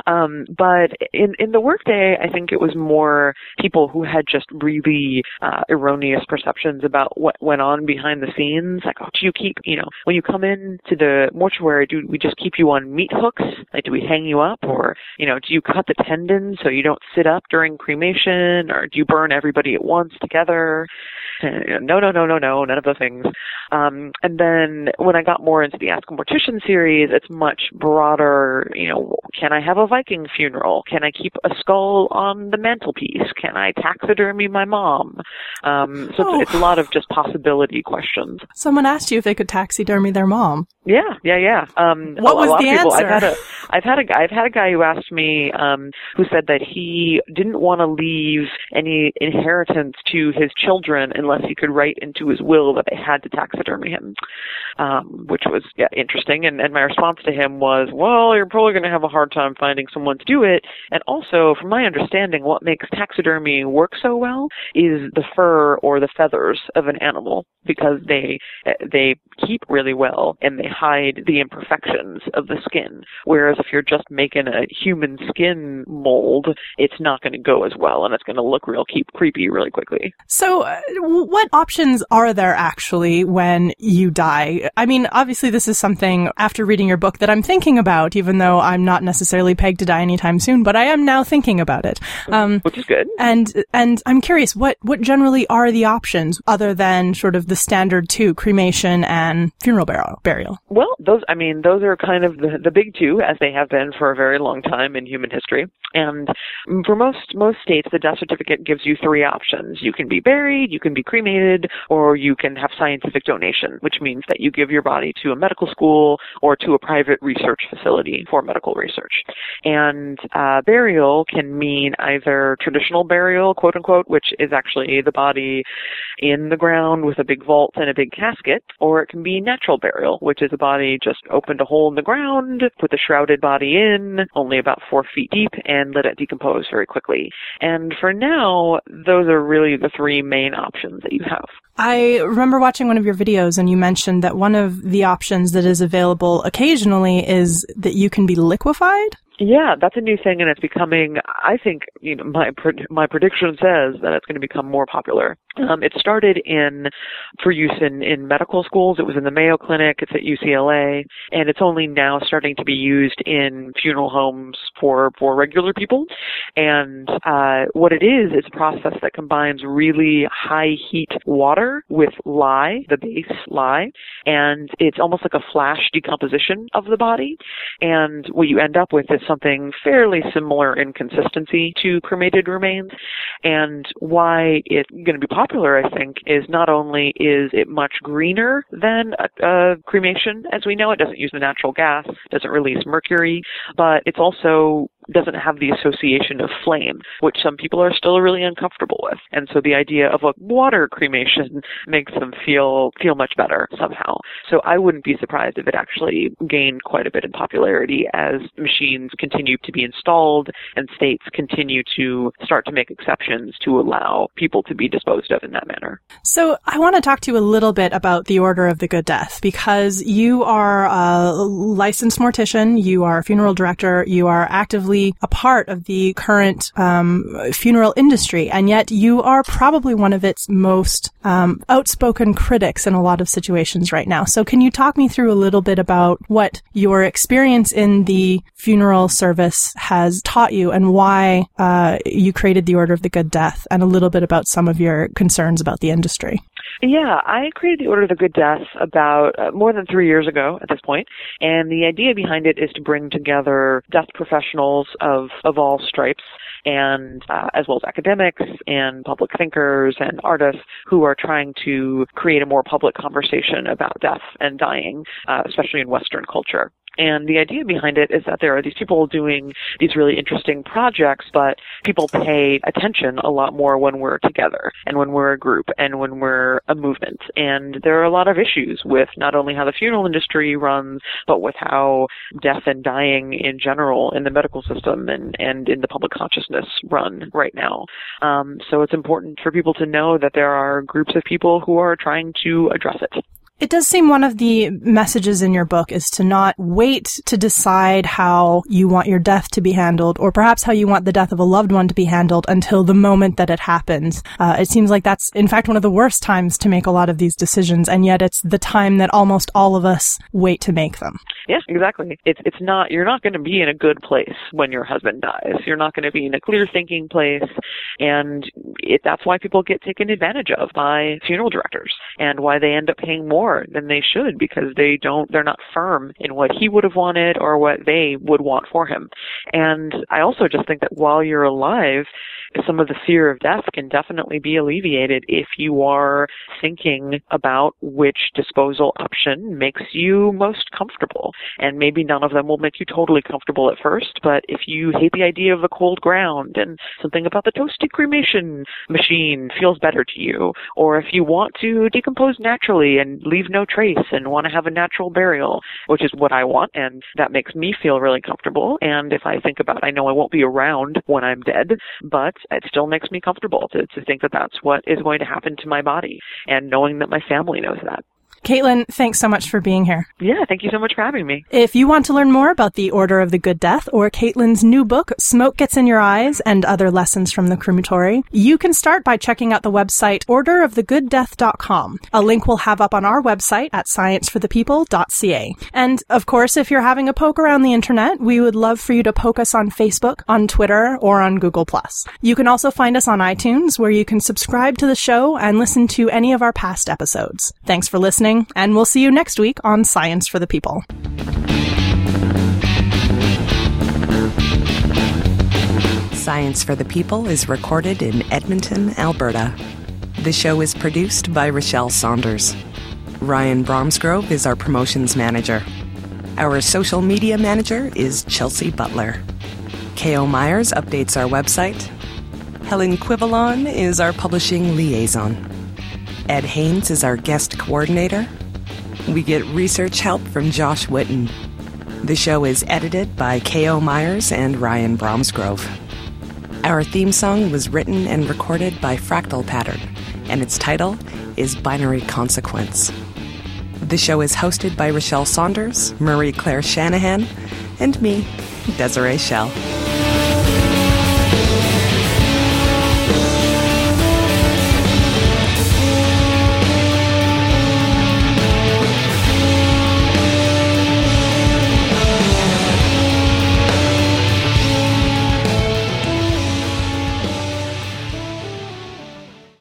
Speaker 5: Um, but in in the workday, I think it was more people who had just really uh, erroneous perceptions about what went on behind the scenes. Like, oh, do you keep, you know, when you come in to the mortuary, do we just keep you on meat hooks? Like, do we hang you up, or you know, do you cut the tendons so you don't sit up during cremation, or do you burn everybody at once together? no, no, no, no, no, none of those things. Um, and then when I got more into the Ask a Mortician series, it's much broader. You know, can I have a Viking funeral? Can I keep a skull on the mantelpiece? Can I taxidermy my mom? Um, so oh. it's, it's, a lot of just possibility questions.
Speaker 2: Someone asked you if they could taxidermy their mom.
Speaker 5: Yeah, yeah, yeah. Um,
Speaker 2: what was the
Speaker 5: people,
Speaker 2: answer?
Speaker 5: I've had a, I've had a, I've had a guy who asked me, um, who said that he didn't want to leave any inheritance to his children unless he could write into his will that they had to taxidermy him, um, which was yeah, interesting. And, and my response to him was, well, you're probably going to have a hard time finding someone to do it. And also, from my understanding, what makes taxidermy work so well is the fur or the feathers of an animal because they they keep really well and they hide the imperfections of the skin. Whereas if you're just making a human skin mold, it's not going to go as well and it's going to look real keep creepy really quickly.
Speaker 2: So, uh, what options are there actually when you die? I mean, obviously, this is something after reading your book that I'm thinking about, even though I'm not necessarily pegged to die anytime soon, but I am now thinking about it.
Speaker 5: Um, Which is good.
Speaker 2: And, and I'm curious, what, what generally are the options other than sort of the standard two, cremation and funeral burial?
Speaker 5: Well, those, I mean, those are kind of the, the big two, as they have been for a very long time in human history. And for most, most states, the death certificate gives you three options. You can be buried, you can be cremated, or you can have scientific donation, which means that you give your body to a medical school or to a private research facility for medical research. And uh, burial can mean either traditional burial, quote unquote, which is actually the body in the ground with a big vault and a big casket, or it can be natural burial, which is a body just opened a hole in the ground, put the shrouded body in, only about four feet deep, and let it decompose very quickly. And for now, those are really the three main options that you have.
Speaker 2: I remember watching one of your videos and you mentioned that one of the options that is available occasionally is that you can be liquefied.
Speaker 5: Yeah, that's a new thing, and it's becoming. I think you know my my prediction says that it's going to become more popular. Um, it started in for use in in medical schools. It was in the Mayo Clinic. It's at UCLA, and it's only now starting to be used in funeral homes for for regular people. And uh, what it is, it's a process that combines really high heat water with lye, the base lye, and it's almost like a flash decomposition of the body. And what you end up with is something fairly similar in consistency to cremated remains. And why it's going to be popular, I think, is not only is it much greener than a, a cremation as we know it, doesn't use the natural gas, doesn't release mercury, but it's also doesn't have the association of flame, which some people are still really uncomfortable with. And so the idea of a water cremation <laughs> makes them feel feel much better somehow. So I wouldn't be surprised if it actually gained quite a bit in popularity as machines continue to be installed and states continue to start to make exceptions to allow people to be disposed of in that manner.
Speaker 2: So I want to talk to you a little bit about the Order of the Good Death because you are a licensed mortician, you are a funeral director, you are actively a part of the current um, funeral industry, and yet you are probably one of its most um, outspoken critics in a lot of situations right now. So, can you talk me through a little bit about what your experience in the funeral service has taught you, and why uh, you created the Order of the Good Death, and a little bit about some of your concerns about the industry?
Speaker 5: Yeah, I created the Order of the Good Death about uh, more than three years ago at this point, and the idea behind it is to bring together death professionals of of all stripes and uh, as well as academics and public thinkers and artists who are trying to create a more public conversation about death and dying, uh, especially in Western culture. And the idea behind it is that there are these people doing these really interesting projects, but people pay attention a lot more when we're together and when we're a group and when we're a movement. And there are a lot of issues with not only how the funeral industry runs, but with how death and dying in general in the medical system and, and in the public consciousness run right now. Um, so it's important for people to know that there are groups of people who are trying to address it.
Speaker 2: It does seem one of the messages in your book is to not wait to decide how you want your death to be handled, or perhaps how you want the death of a loved one to be handled until the moment that it happens. Uh, it seems like that's, in fact, one of the worst times to make a lot of these decisions, and yet it's the time that almost all of us wait to make them.
Speaker 5: Yeah, exactly. It's it's not you're not going to be in a good place when your husband dies. You're not going to be in a clear thinking place, and it, that's why people get taken advantage of by funeral directors, and why they end up paying more more than they should because they don't they're not firm in what he would have wanted or what they would want for him. And I also just think that while you're alive, some of the fear of death can definitely be alleviated if you are thinking about which disposal option makes you most comfortable. And maybe none of them will make you totally comfortable at first, but if you hate the idea of the cold ground and something about the toasted cremation machine feels better to you, or if you want to decompose naturally and leave no trace and want to have a natural burial, which is what I want, and that makes me feel really comfortable. And if I think about, I know I won't be around when I'm dead, but it still makes me comfortable to, to think that that's what is going to happen to my body and knowing that my family knows that.
Speaker 2: Caitlin, thanks so much for being here.
Speaker 5: Yeah, thank you so much for having me.
Speaker 2: If you want to learn more about the Order of the Good Death or Caitlin's new book, Smoke Gets in Your Eyes and Other Lessons from the Crematory, you can start by checking out the website orderofthegooddeath.com. A link we'll have up on our website at scienceforthepeople.ca. And of course, if you're having a poke around the internet, we would love for you to poke us on Facebook, on Twitter, or on Google+. You can also find us on iTunes, where you can subscribe to the show and listen to any of our past episodes. Thanks for listening, and we'll see you next week on Science for the People.
Speaker 3: Science for the People is recorded in Edmonton, Alberta. The show is produced by Rachelle Saunders. Ryan Bromsgrove is our promotions manager. Our social media manager is Chelsea Butler. K.O. Myers updates our website. Helen Quivalon is our publishing liaison. Ed Haynes is our guest coordinator. We get research help from Josh Witten. The show is edited by K.O. Myers and Ryan Bromsgrove. Our theme song was written and recorded by Fractal Pattern, and its title is Binary Consequence. The show is hosted by Rachelle Saunders, Marie Claire Shanahan, and me, Desiree Schell.